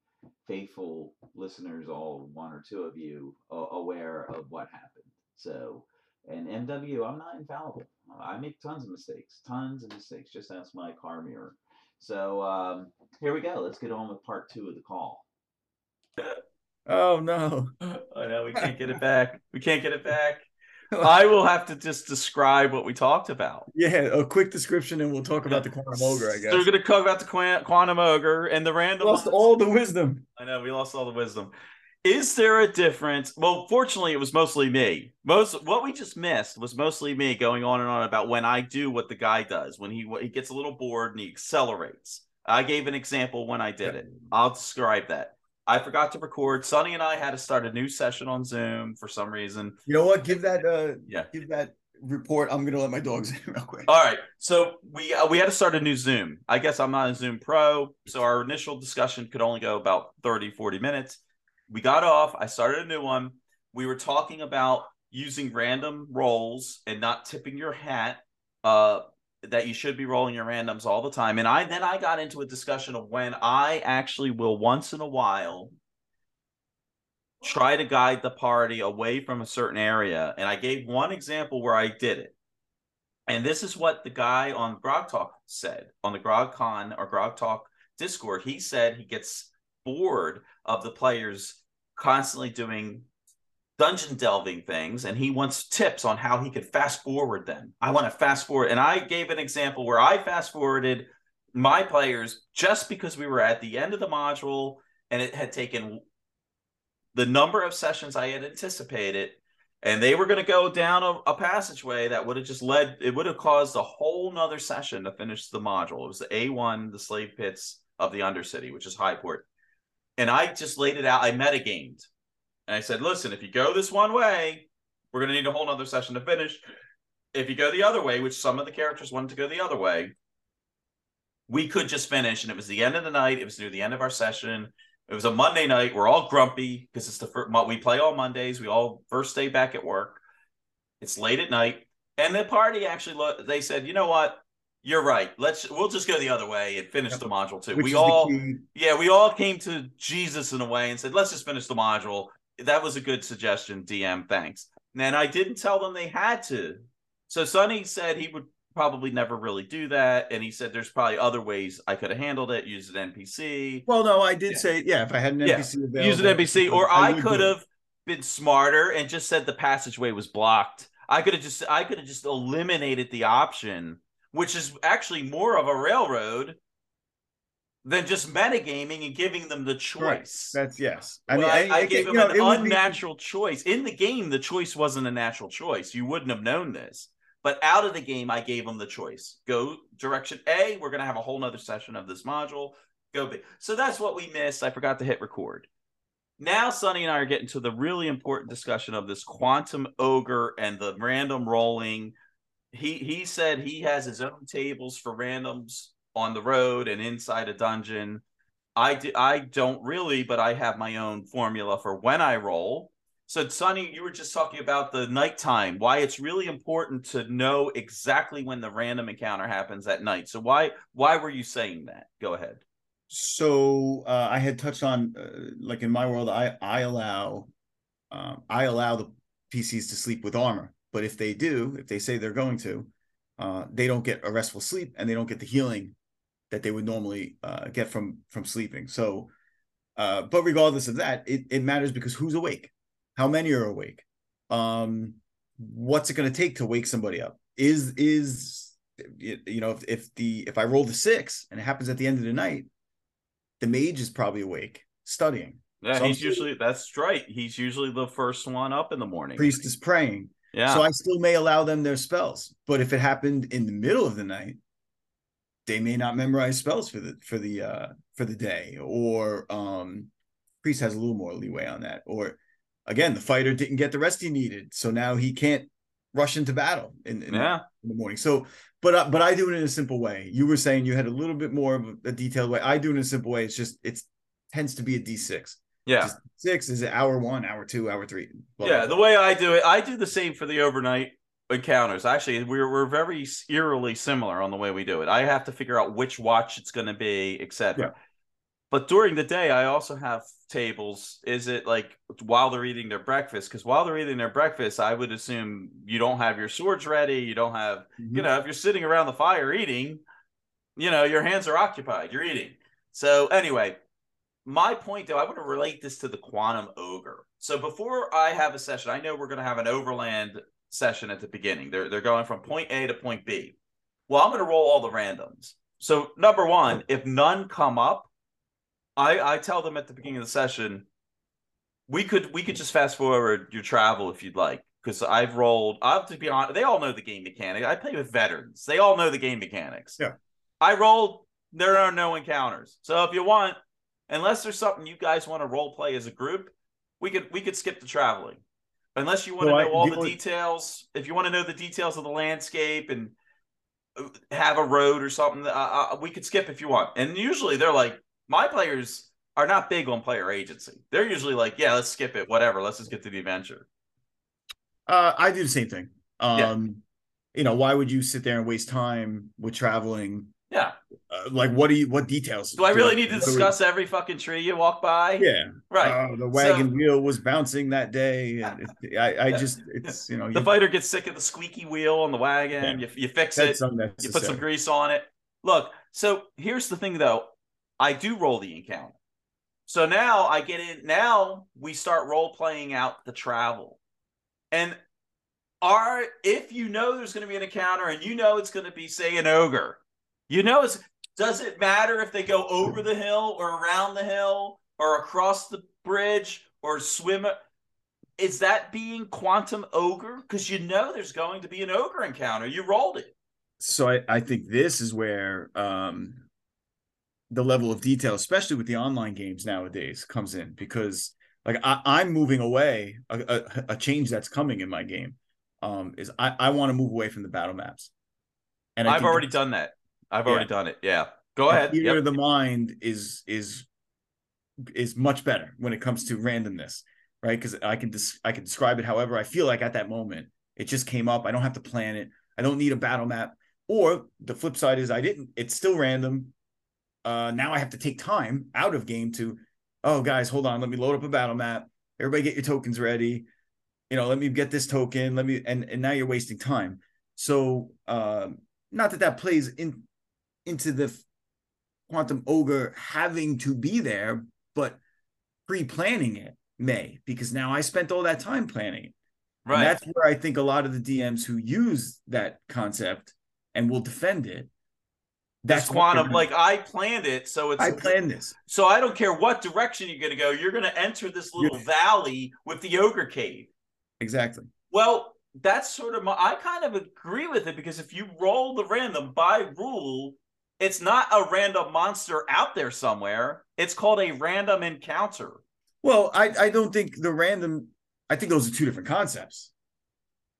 faithful listeners, all one or two of you, aware of what happened. So, and MW, I'm not infallible. I make tons of mistakes, tons of mistakes. Just ask my car mirror. So um, here we go. Let's get on with part two of the call. Oh no. Oh no, we can't get it back. We can't get it back. Oh. I will have to just describe what we talked about. Yeah, a quick description and we'll talk about the quantum ogre, I guess. So we're going to talk about the quan- quantum ogre and the random. lost all the wisdom. I know we lost all the wisdom. Is there a difference? Well, fortunately, it was mostly me. Most what we just missed was mostly me going on and on about when I do what the guy does when he he gets a little bored and he accelerates. I gave an example when I did Yeah. it. I'll describe that. I forgot to record. Sonny and I had to start a new session on Zoom for some reason. You know what? Give that uh Yeah. give that report. I'm gonna let my dogs in real quick. All right. So we uh, we had to start a new Zoom. I guess I'm not a Zoom pro, so our initial discussion could only go about 30 40 minutes. We got off, I started a new one. We were talking about using random rolls and not tipping your hat uh that you should be rolling your randoms all the time. And I then I got into a discussion of when I actually will once in a while try to guide the party away from a certain area. And I gave one example where I did it. And this is what the guy on Grog Talk said on the Grog Con or Grog Talk Discord. He said he gets bored of the players constantly doing dungeon delving things and he wants tips on how he could fast forward them. I want to fast forward. And I gave an example where I fast forwarded my players just because we were at the end of the module and it had taken the number of sessions I had anticipated and they were going to go down a, a passageway that would have just led it would have caused a whole nother session to finish the module it was the a1 the slave pits of the undercity which is highport and i just laid it out i metagamed and i said listen if you go this one way we're going to need a whole nother session to finish if you go the other way which some of the characters wanted to go the other way we could just finish and it was the end of the night it was near the end of our session It was a Monday night. We're all grumpy because it's the first, we play all Mondays. We all first day back at work. It's late at night, and the party actually they said, you know what? You're right. Let's we'll just go the other way and finish yep. the module too. Which we all yeah, we all came to Jesus in a way and said, let's just finish the module. That was a good suggestion, DM. Thanks. And I didn't tell them they had to. So Sonny said he would probably never really do that. And he said there's probably other ways I could have handled it, use an NPC. Well, no, I did yeah. say, yeah, if I had an NPC yeah. available, use an NPC, or I, I could have been smarter and just said the passageway was blocked. I could have just I could have just eliminated the option, which is actually more of a railroad than just metagaming and giving them the choice. Right. That's yes. I mean, I, I, I gave them an unnatural be... choice. In the game, the choice wasn't a natural choice. You wouldn't have known this. But out of the game, I gave them the choice. Go direction A. We're going to have a whole nother session of this module. Go B. So that's what we missed. I forgot to hit record. Now, Sonny and I are getting to the really important discussion of this quantum ogre and the random rolling. He he said he has his own tables for randoms on the road and inside a dungeon. I, do, I don't really, but I have my own formula for when I roll. So, Sonny, you were just talking about the nighttime, why it's really important to know exactly when the random encounter happens at night. So, why why were you saying that? Go ahead. So, uh, I had touched on, uh, like in my world, I I allow um, I allow the PCs to sleep with armor, but if they do, if they say they're going to, uh, they don't get a restful sleep and they don't get the healing that they would normally uh, get from from sleeping. So, uh, but regardless of that, it, it matters because who's awake how many are awake? Um, what's it going to take to wake somebody up? Is is you know if, if the if I roll the six and it happens at the end of the night, the mage is probably awake studying. Yeah, so he's usually that's right. He's usually the first one up in the morning. Priest is praying. Yeah. So I still may allow them their spells, but if it happened in the middle of the night, they may not memorize spells for the for the uh for the day, or um, priest has a little more leeway on that, or again, the fighter didn't get the rest he needed, so now he can't rush into battle in, in, yeah. in the morning. So, but uh, but I do it in a simple way. You were saying you had a little bit more of a, detailed way. I do it in a simple way. It's just it tends to be a D six. Yeah, just six is it hour one, hour two, hour three. Blah, yeah, blah, blah. the way I do it, I do the same for the overnight encounters. Actually, we're we're very eerily similar on the way we do it. I have to figure out which watch it's going to be, etc. Yeah. But during the day, I also have tables. Is it like while they're eating their breakfast? Because while they're eating their breakfast, I would assume you don't have your swords ready. You don't have, mm-hmm. you know, if you're sitting around the fire eating, you know, your hands are occupied. You're eating. So anyway, my point though, I want to relate this to the quantum ogre. So before I have a session, I know we're going to have an overland session at the beginning. They're they're going from point A to point B. Well, I'm going to roll all the randoms. So number one, if none come up, I I tell them at the beginning of the session, we could we could just fast forward your travel if you'd like because I've rolled. I have to be honest. They all know the game mechanic. I play with veterans. They all know the game mechanics. Yeah. I rolled. There are no encounters. So if you want, unless there's something you guys want to role play as a group, we could we could skip the traveling. Unless you want to know I, all the only... details, if you want to know the details of the landscape and uh, have a road or something, uh, uh, we could skip if you want. And usually they're like, my players are not big on player agency. They're usually like, yeah, let's skip it, whatever. Let's just get to the adventure. Uh, I do the same thing. Um, yeah. you know, why would you sit there and waste time with traveling? Yeah. Uh, like, what do you? What details? Do I really need to discuss every fucking tree you walk by? Yeah. Right. Uh, the wagon so, wheel was bouncing that day. And it, I, I just, it's you know, the you, fighter gets sick of the squeaky wheel on the wagon. Yeah. You, you fix it. You put some grease on it. Look. So here's the thing, though. I do roll the encounter. So now I get in. Now we start role playing out the travel, and are if you know there's going to be an encounter and you know it's going to be say an ogre, you know it's does it matter if they go over the hill or around the hill or across the bridge or swim? Is that being quantum ogre? Because you know there's going to be an ogre encounter. You rolled it. So I, I think this is where um the level of detail, especially with the online games nowadays, comes in because like I, am moving away. A, a, a, change that's coming in my game um, is I, I want to move away from the battle maps. And I have already done that. I've already yeah. done it. Yeah, go ahead. Theater yep. of the mind is is is much better when it comes to randomness, right? Because I can dis- I can describe it however I feel like at that moment. It just came up. I don't have to plan it. I don't need a battle map. Or the flip side is I didn't. It's still random. Uh, now I have to take time out of game to, oh guys, hold on, let me load up a battle map. Everybody get your tokens ready. You know, let me get this token. Let me and and now you're wasting time. So um, not that that plays in into the quantum ogre having to be there, but pre-planning it may because now I spent all that time planning it. Right. And that's where I think a lot of the DMs who use that concept and will defend it. That's quantum. Like I planned it, so it's I planned this. So I don't care what direction you're going to go. You're going to enter this little valley with the ogre cave. Exactly. Well, that's sort of my. I kind of agree with it because if you roll the random by rule, it's not a random monster out there somewhere. It's called a random encounter. Well, I, I don't think the random I think those are two different concepts.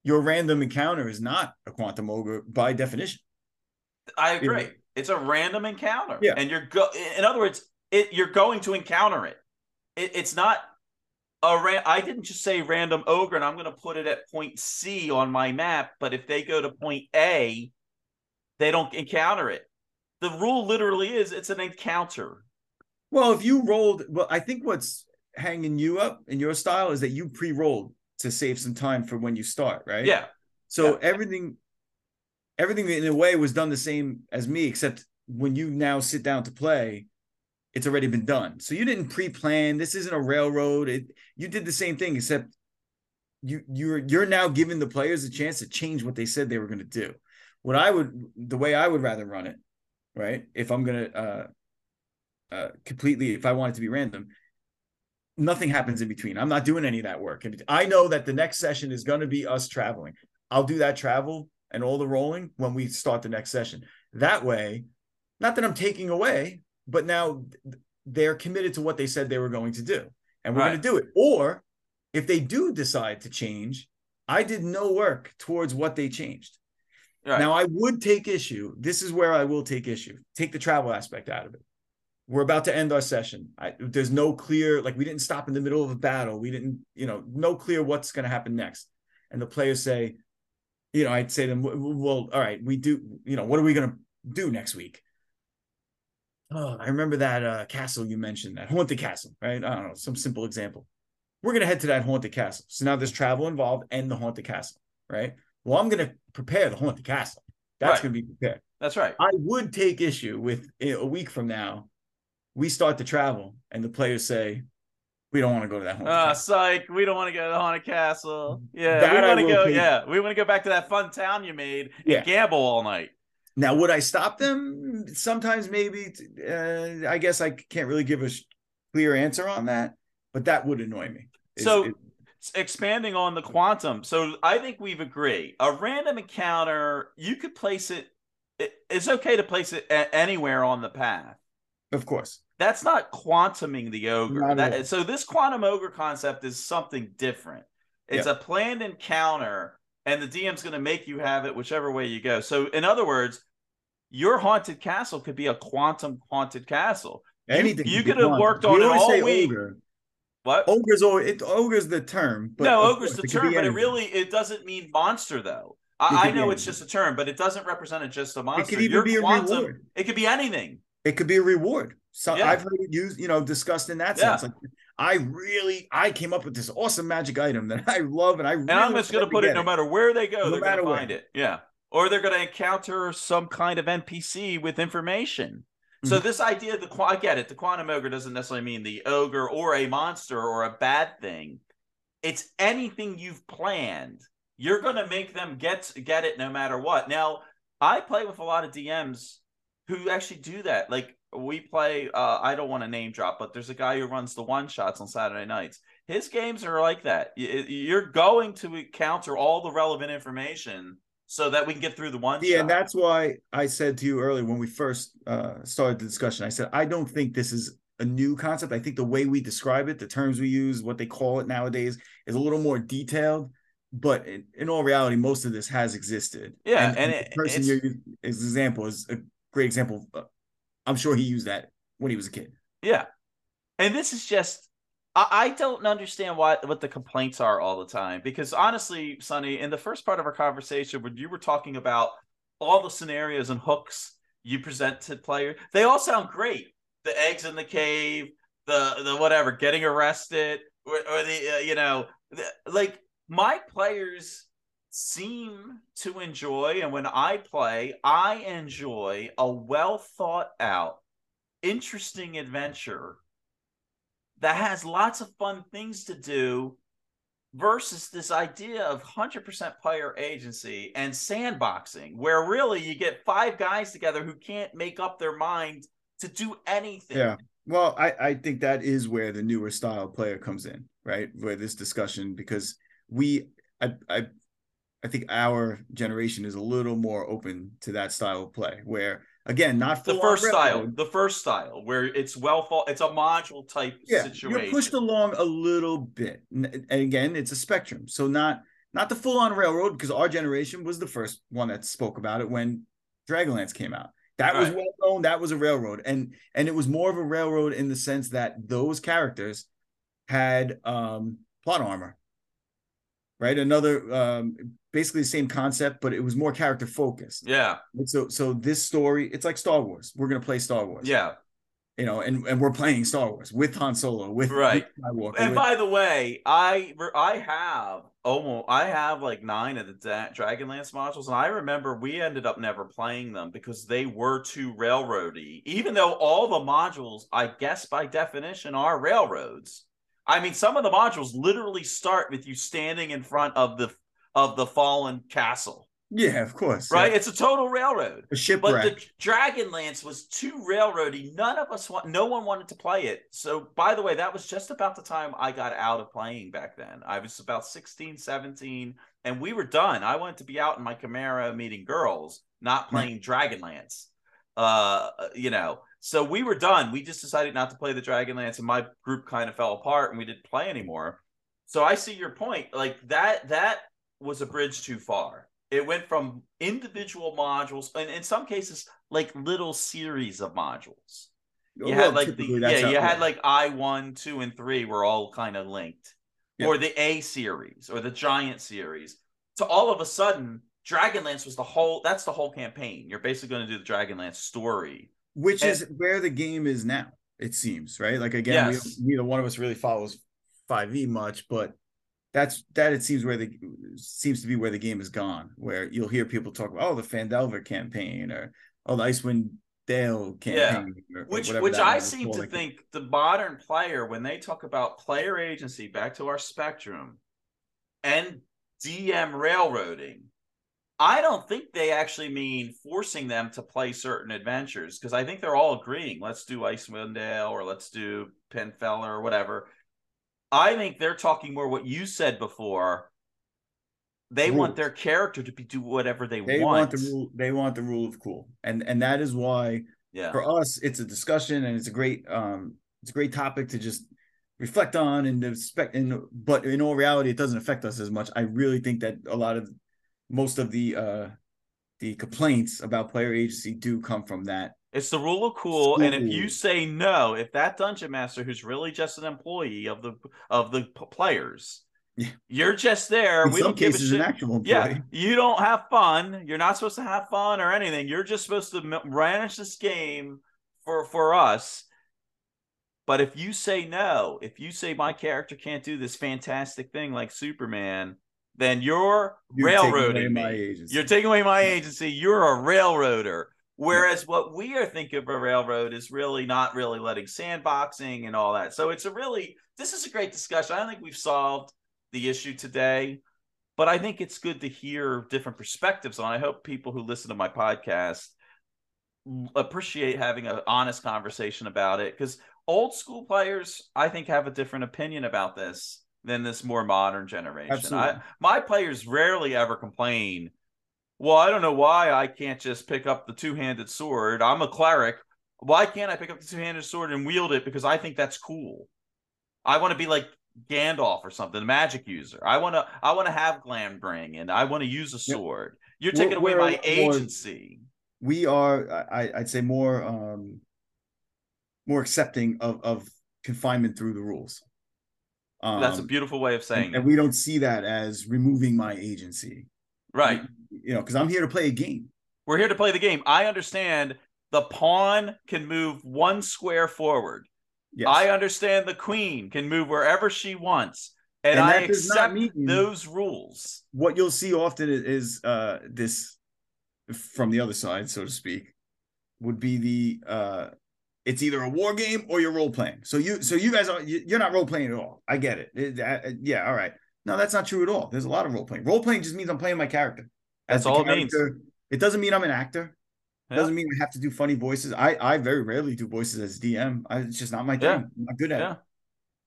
Your random encounter is not a quantum ogre by definition. I agree. Yeah. It's a random encounter. Yeah. And you're go. In other words, it you're going to encounter it. it it's not a ran. I didn't just say random ogre, and I'm going to put it at point C on my map. But if they go to point A, they don't encounter it. The rule literally is it's an encounter. Well, if you rolled, well, I think what's hanging you up in your style is that you pre-rolled to save some time for when you start, right? Yeah. So Yeah. everything, everything in a way was done the same as me, except when you now sit down to play, it's already been done. So you didn't pre-plan. This isn't a railroad. It, you did the same thing, except you you're you're now giving the players a chance to change what they said they were going to do. What I would, the way I would rather run it, right? If I'm gonna uh, uh, completely, if I want it to be random, nothing happens in between. I'm not doing any of that work. I know that the next session is going to be us traveling. I'll do that travel and all the rolling when we start the next session. That way, not that I'm taking away, but now they're committed to what they said they were going to do. And we're Right. going to do it. Or if they do decide to change, I did no work towards what they changed. Right. Now, I would take issue. This is where I will take issue. Take the travel aspect out of it. We're about to end our session. I, there's no clear, like we didn't stop in the middle of a battle. We didn't, you know, no clear what's going to happen next. And the players say, you know, I'd say to them, well, all right, we do, you know, what are we going to do next week? Oh, I remember that uh, castle you mentioned, that haunted castle, right? I don't know, some simple example. We're going to head to that haunted castle. So now there's travel involved and the haunted castle, right? Well, I'm going to prepare the haunted castle. That's Right. going to be prepared. That's right. I would take issue with eh, a week from now, we start to travel and the players say, we don't want to go to that haunted Uh, castle. psych. We don't want to go to the haunted castle. Yeah, That we want to go. take. Yeah, we want to go back to that fun town you made and Yeah. gamble all night. Now, would I stop them? Sometimes, maybe. Uh, I guess I can't really give a clear answer on that, but that would annoy me. So- expanding on the quantum. So i think we've agreed. A random encounter you could place it, it it's okay to place it a- anywhere on the path. Of course. that's not quantuming the ogre. That- so this quantum ogre concept is something different. It's a planned encounter and the dm's going to make you have it whichever way you go. So in other words your haunted castle could be a quantum haunted castle. You- Anything. you could could have worked We on it all week. Ogre. What Ogre's, al- it, ogre's the term. But no, ogre's course, the term, but it really it doesn't mean monster though. I, I know it's just a term, but it doesn't represent it just a monster. It could even Your be a quantum- reward. It could be anything. It could be a reward. So Yeah. I've heard it used, you know, discussed in that Yeah. sense. Like I really, I came up with this awesome magic item that I love, and I And I'm just going to put it no matter where they go, No they're going matter to find it. Yeah. Or they're going to encounter some kind of NPC with information. So Mhm. this idea, the I get it. The quantum ogre doesn't necessarily mean the ogre or a monster or a bad thing. It's anything you've planned. You're going to make them get get it no matter what. Now, I play with a lot of DMs who actually do that. Like we play. Uh, I don't want to name drop, but there's a guy who runs the one shots on Saturday nights. His games are like that. You're going to encounter all the relevant information so that we can get through the one Yeah, shot. and that's why I said to you earlier when we first uh, started the discussion, I said I don't think this is a new concept. I think the way we describe it, the terms we use, what they call it nowadays, is a little more detailed. But in, in all reality, most of this has existed. Yeah, and, and the it- person you're as an example is a great example. I'm sure he used that when he was a kid. Yeah. and this is just I, don't understand why what the complaints are all the time because honestly, Sonny, in the first part of our conversation when you were talking about all the scenarios and hooks you present to players, they all sound great. The eggs in the cave, the the whatever, getting arrested, or, or the uh, you know, the, like my players seem to enjoy, and when I play, I enjoy a well thought out, interesting adventure that has lots of fun things to do versus this idea of 100% player agency and sandboxing where really you get five guys together who can't make up their mind to do anything Yeah. Well, I, I think that is where the newer style player comes in, right? Where this discussion, because we, I, I, I think our generation is a little more open to that style of play, where again, not the first style the first style where it's well thought it's a module type Yeah, situation you're pushed along a little bit, and again, it's a spectrum. So not not the full on railroad, because our generation was the first one that spoke about it when Dragonlance came out. That was well known. That was a railroad, and and it was more of a railroad in the sense that those characters had um plot armor, right? Another um basically the same concept, but it was more character focused. yeah So so this story, it's like Star Wars. We're gonna play Star Wars, yeah you know, and and we're playing Star Wars with Han Solo, with Right. with and with- by the way i i have almost i have like nine of the da- dragonlance modules and i remember we ended up never playing them because they were too railroady even though all the modules i guess by definition are railroads i mean some of the modules literally start with you standing in front of the of the fallen castle Yeah, of course. right Yeah. it's a total railroad A shipwreck. but the Dragonlance was too railroady. None of us want. No one wanted to play it. So, by the way, that was just about the time I got out of playing back then. I was about 16, 17, and we were done. I wanted to be out in my Camaro meeting girls, not playing Dragonlance. Uh, you know. So we were done. We just decided not to play the Dragonlance, and my group kind of fell apart, and we didn't play anymore. So I see your point. Like that. That was a bridge too far. It went from individual modules, and in some cases, like little series of modules. You Well, had like the yeah, you had like I one, two, and three were all kind of linked, Yeah. or the A series or the Giant series. So all of a sudden, Dragonlance was the whole. That's the whole campaign. You're basically going to do the Dragonlance story. Which and- is where the game is now. It seems right. Like again, Yes. we, neither one of us really follows Five E much, but that's that. It seems where the seems to be where the game has gone. Where you'll hear people talk about oh the Phandelver campaign or oh the Icewind Dale campaign, or- or Which, whatever which I seem to Like, think the modern player, when they talk about player agency, back to our spectrum, and DM railroading, I don't think they actually mean forcing them to play certain adventures because I think they're all agreeing. Let's do Icewind Dale or let's do Phandelver or whatever. I think they're talking more what you said before. They want their character to be do whatever they, they want the rule. They want the rule of cool, and and that is why Yeah. for us it's a discussion and it's a great um it's a great topic to just reflect on and expect and but in all reality it doesn't affect us as much i really think that a lot of most of the uh the complaints about player agency do come from that It's the rule of cool, and if you say no, if that dungeon master who's really just an employee of the of the p- players, Yeah. you're just there. in we some don't give a cases an actual employee Yeah, you don't have fun. You're not supposed to have fun or anything. You're just supposed to manage this game for for us. But if you say no, if you say my character can't do this fantastic thing like Superman, then you're, You're railroading my me. agency. You're taking away my agency. You're a railroader. Whereas what we are thinking of a railroad is really not really letting sandboxing and all that. So it's a really this is a great discussion. I don't think we've solved the issue today, but I think it's good to hear different perspectives on. I hope people who listen to my podcast appreciate having an honest conversation about it because old school players I think have a different opinion about this than this more modern generation. Absolutely. I, my players rarely ever complain well, I don't know why I can't just pick up the two handed sword. I'm a cleric. Why can't I pick up the two handed sword and wield it? Because I think that's cool. I want to be like Gandalf or something, a magic user. I want to. I want to have Glamdring and I want to use a sword. You're taking away my lot more- agency. we are I, i'd say more um more accepting of of confinement through the rules. Um, That's a beautiful way of saying and, it. and we don't see that as removing my agency, Right. you know, because I'm here to play a game. We're here to play the game. I understand the pawn can move one square forward. Yes. I understand the queen can move wherever she wants. And, And I that does not accept those rules. what you'll see often is, is uh this from the other side so to speak would be the uh it's either a war game or you're role playing. So you so you guys are you- you're not role playing at all. I get it. It- uh, yeah all right. No that's not true at all. There's a lot of role playing. Role playing just means i'm playing my character. That's all it means. it doesn't mean i'm an actor. It Yeah. doesn't mean i have to do funny voices. I i very rarely do voices as dm I, it's just not my thing. Yeah. i'm not good at Yeah. it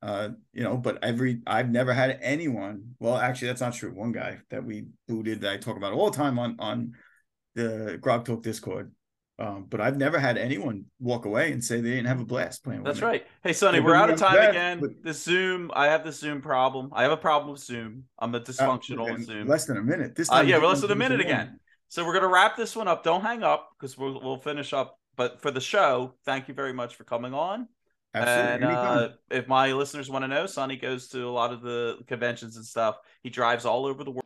uh you know but every i've never had anyone well actually that's not true. One guy that we booted that i talk about all the time on on the grog talk discord um but i've never had anyone walk away and say they didn't have a blast playing with That's me. right. Hey, Sonny, Yeah, we're out of time that, again. but- The Zoom, I have the Zoom problem. I have a problem with Zoom. I'm a Uh, dysfunctional in with Zoom. less than a minute this Uh, time yeah, we we're less than a minute for again. long. So we're gonna wrap this one up. Don't hang up because we'll we'll finish up. But for the show, thank you very much for coming on. absolutely And uh, if my listeners want to know, Sonny goes to a lot of the conventions and stuff. He drives all over the world.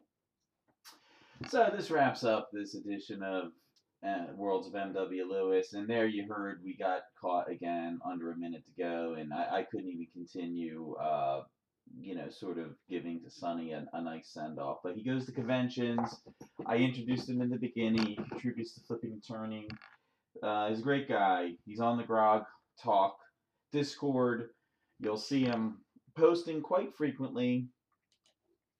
So this wraps up this edition of uh, Worlds of MW Lewis, and there you heard we got caught again under a minute to go, and I, I couldn't even continue, uh, you know, sort of giving to Sonny a, a nice send off. But he goes to conventions. I introduced him in the beginning. He contributes to flipping and turning. Uh, he's a great guy. He's on the Grog Talk Discord. You'll see him posting quite frequently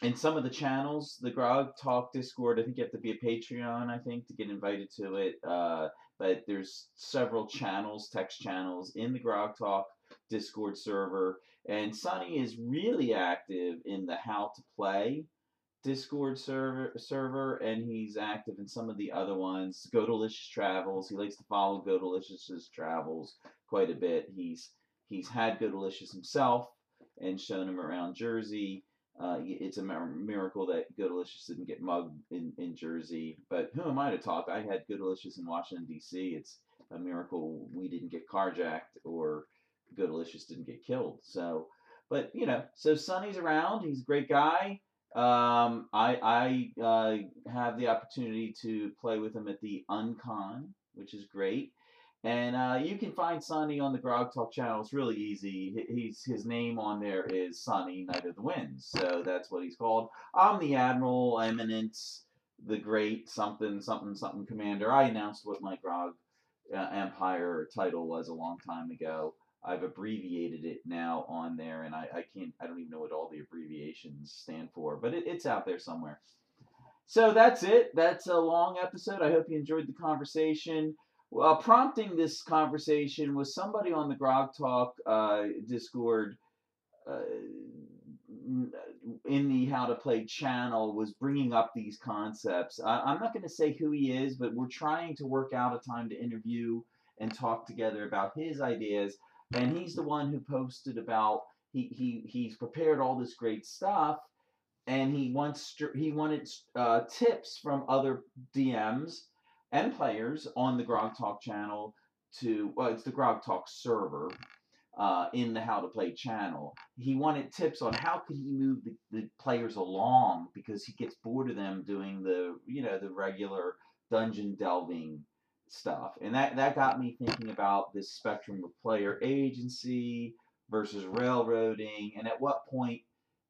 in some of the channels, the Grog Talk Discord, I think you have to be a Patreon, I think, to get invited to it. Uh, but there's several channels, text channels in the Grog Talk Discord server. And Sonny is really active in the How to Play Discord server, server, and he's active in some of the other ones. Go Delicious Travels. He likes to follow Go Delicious's travels quite a bit. He's he's had Go Delicious himself and shown him around Jersey. Uh, it's a miracle that Good Delicious didn't get mugged in, in Jersey. But who am I to talk? I had Good Delicious in Washington D.C. It's a miracle we didn't get carjacked or Good Delicious didn't get killed. So, but you know, so Sonny's around. He's a great guy. Um, I I uh, have the opportunity to play with him at the Uncon, which is great. And uh, you can find Sonny on the Grog Talk channel. It's really easy. He's his name on there is Sonny Knight of the Winds, so that's what he's called. I'm the Admiral Eminence, the Great something something something Commander. I announced what my Grog uh, Empire title was a long time ago. I've abbreviated it now on there, and I, I can't. I don't even know what all the abbreviations stand for, but it, it's out there somewhere. So that's it. That's a long episode. I hope you enjoyed the conversation. Well, prompting this conversation was somebody on the Grog Talk uh, Discord uh, in the How to Play channel was bringing up these concepts. I, I'm not going to say who he is, but we're trying to work out a time to interview and talk together about his ideas. And he's the one who posted about he he he's prepared all this great stuff, and he wants he wanted uh, tips from other DMs and players on the Grog Talk channel to well, it's the Grog Talk server uh, in the How to Play channel. He wanted tips on how could he move the, the players along because he gets bored of them doing the you know the regular dungeon delving stuff, and that that got me thinking about this spectrum of player agency versus railroading, and at what point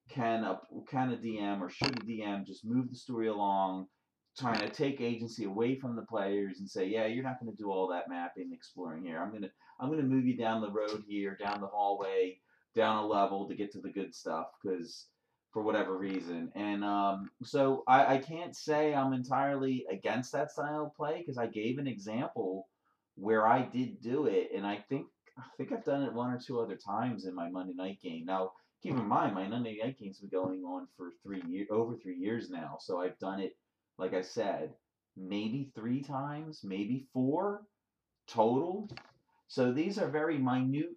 can a can a DM or should a DM just move the story along? Trying to take agency away from the players and say, yeah, you're not going to do all that mapping, exploring here. I'm gonna I'm gonna move you down the road here, down the hallway, down a level to get to the good stuff because for whatever reason. And um, so I, I can't say I'm entirely against that style of play because I gave an example where I did do it, and I think I think I've done it one or two other times in my Monday night game. Now, keep in mind, my Monday night game's been going on for three year over three years now, so I've done it like I said, maybe three times, maybe four total. So these are very minute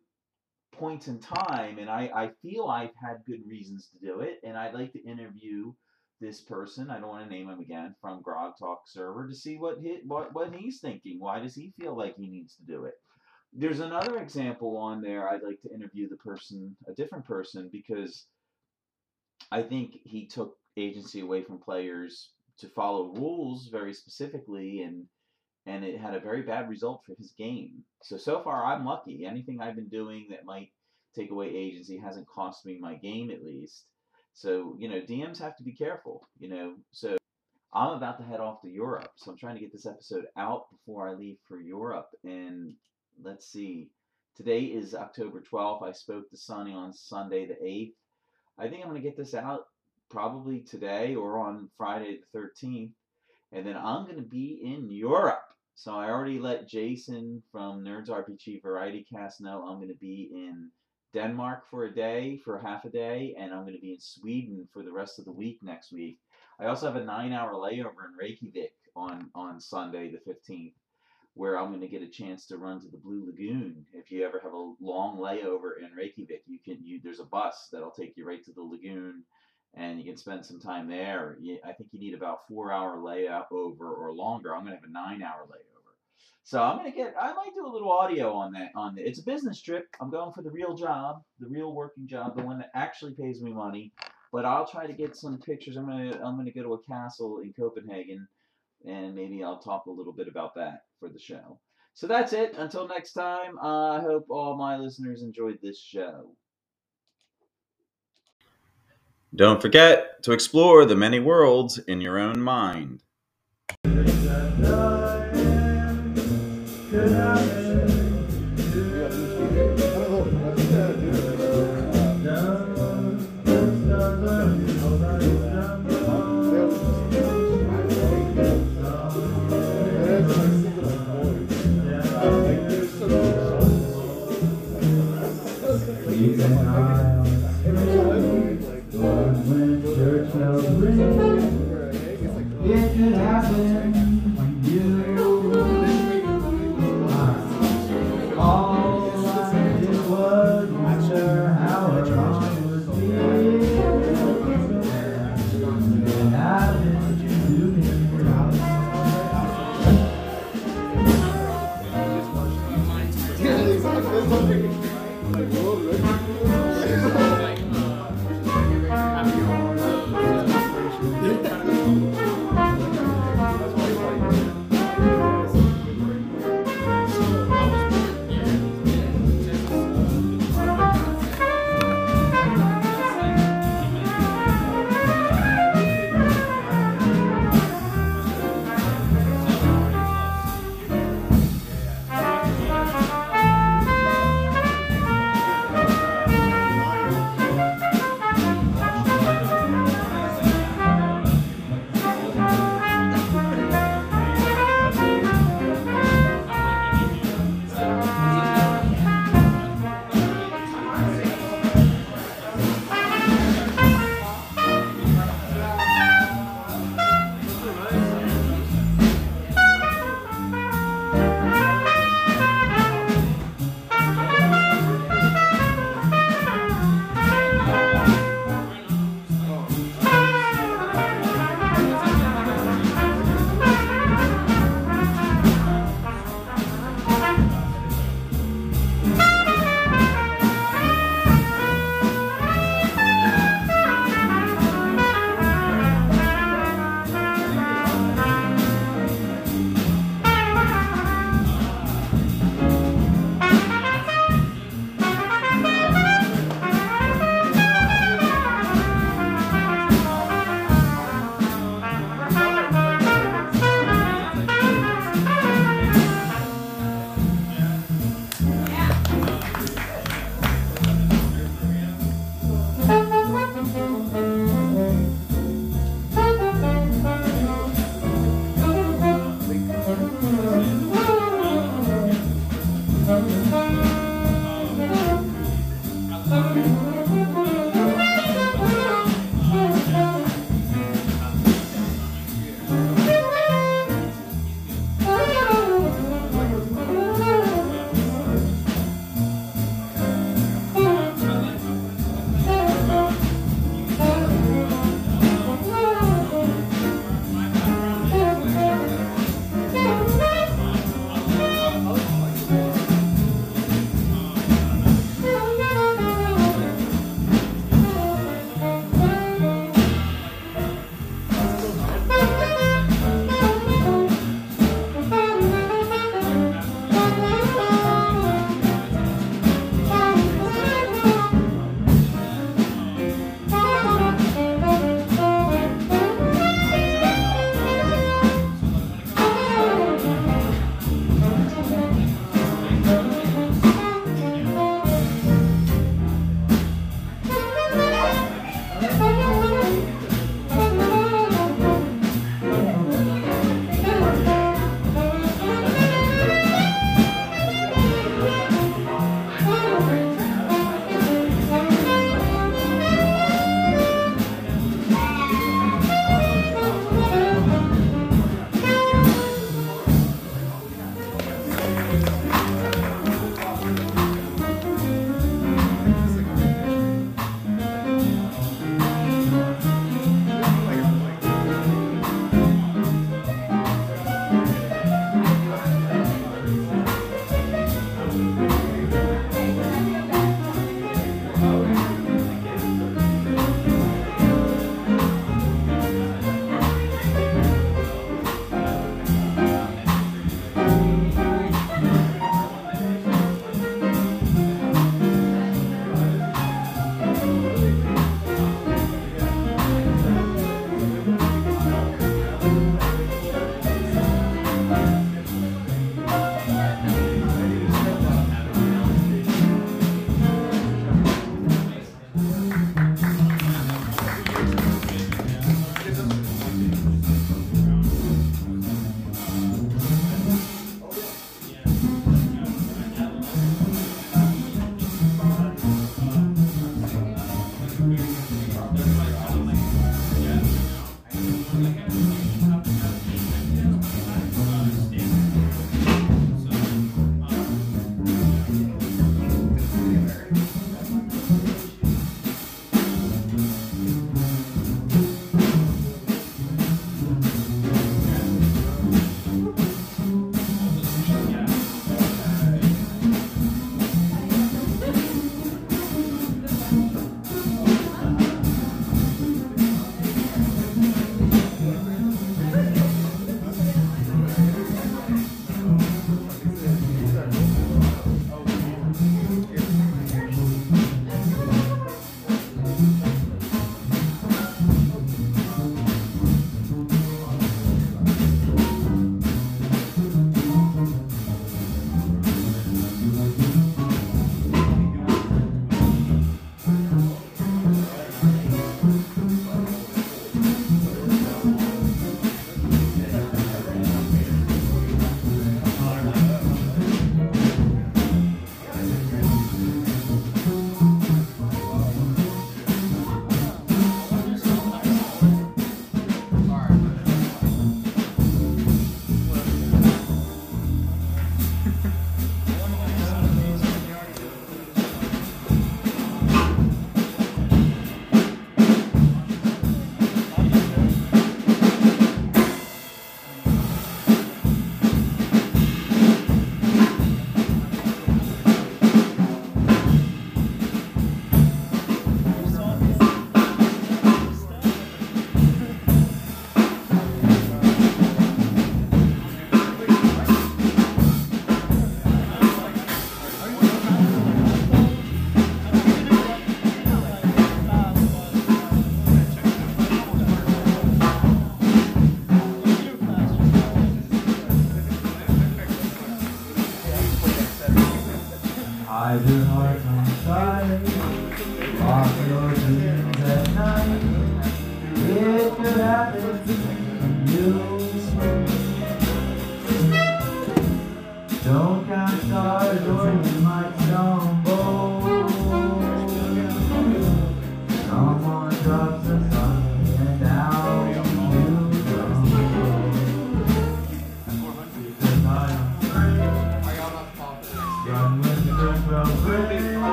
points in time, and I, I feel I've had good reasons to do it, and I'd like to interview this person. I don't want to name him again from Grog Talk server to see what hit what what he's thinking. Why does he feel like he needs to do it? there's another example on there. I'd like to interview the person, a different person, because I think he took agency away from players to follow rules very specifically, and and it had a very bad result for his game. So so far, I'm lucky. Anything I've been doing that might take away agency hasn't cost me my game at least. So you know, DMs have to be careful. You know, so I'm about to head off to Europe, so I'm trying to get this episode out before I leave for Europe. And let's see, today is October 12th. I spoke to Sonny on Sunday the 8th. I think I'm going to get this out probably today or on Friday the 13th. And then I'm going to be in Europe. So I already let Jason from Nerds RPG Variety Cast know I'm going to be in Denmark for a day, for half a day, and I'm going to be in Sweden for the rest of the week next week. I also have a nine hour layover in Reykjavik on, on Sunday the 15th, where I'm going to get a chance to run to the Blue Lagoon. If you ever have a long layover in Reykjavik, you can you there's a bus that'll take you right to the lagoon, and you can spend some time there. I think you need about four hour layover or longer. I'm going to have a nine hour layover. So I'm gonna get. I might do a little audio on that. On the, it's a business trip. I'm going for the real job, the real working job, the one that actually pays me money. But I'll try to get some pictures. I'm gonna I'm gonna go to a castle in Copenhagen, and maybe I'll talk a little bit about that for the show. So that's it. Until next time, I hope all my listeners enjoyed this show. Don't forget to explore the many worlds in your own mind.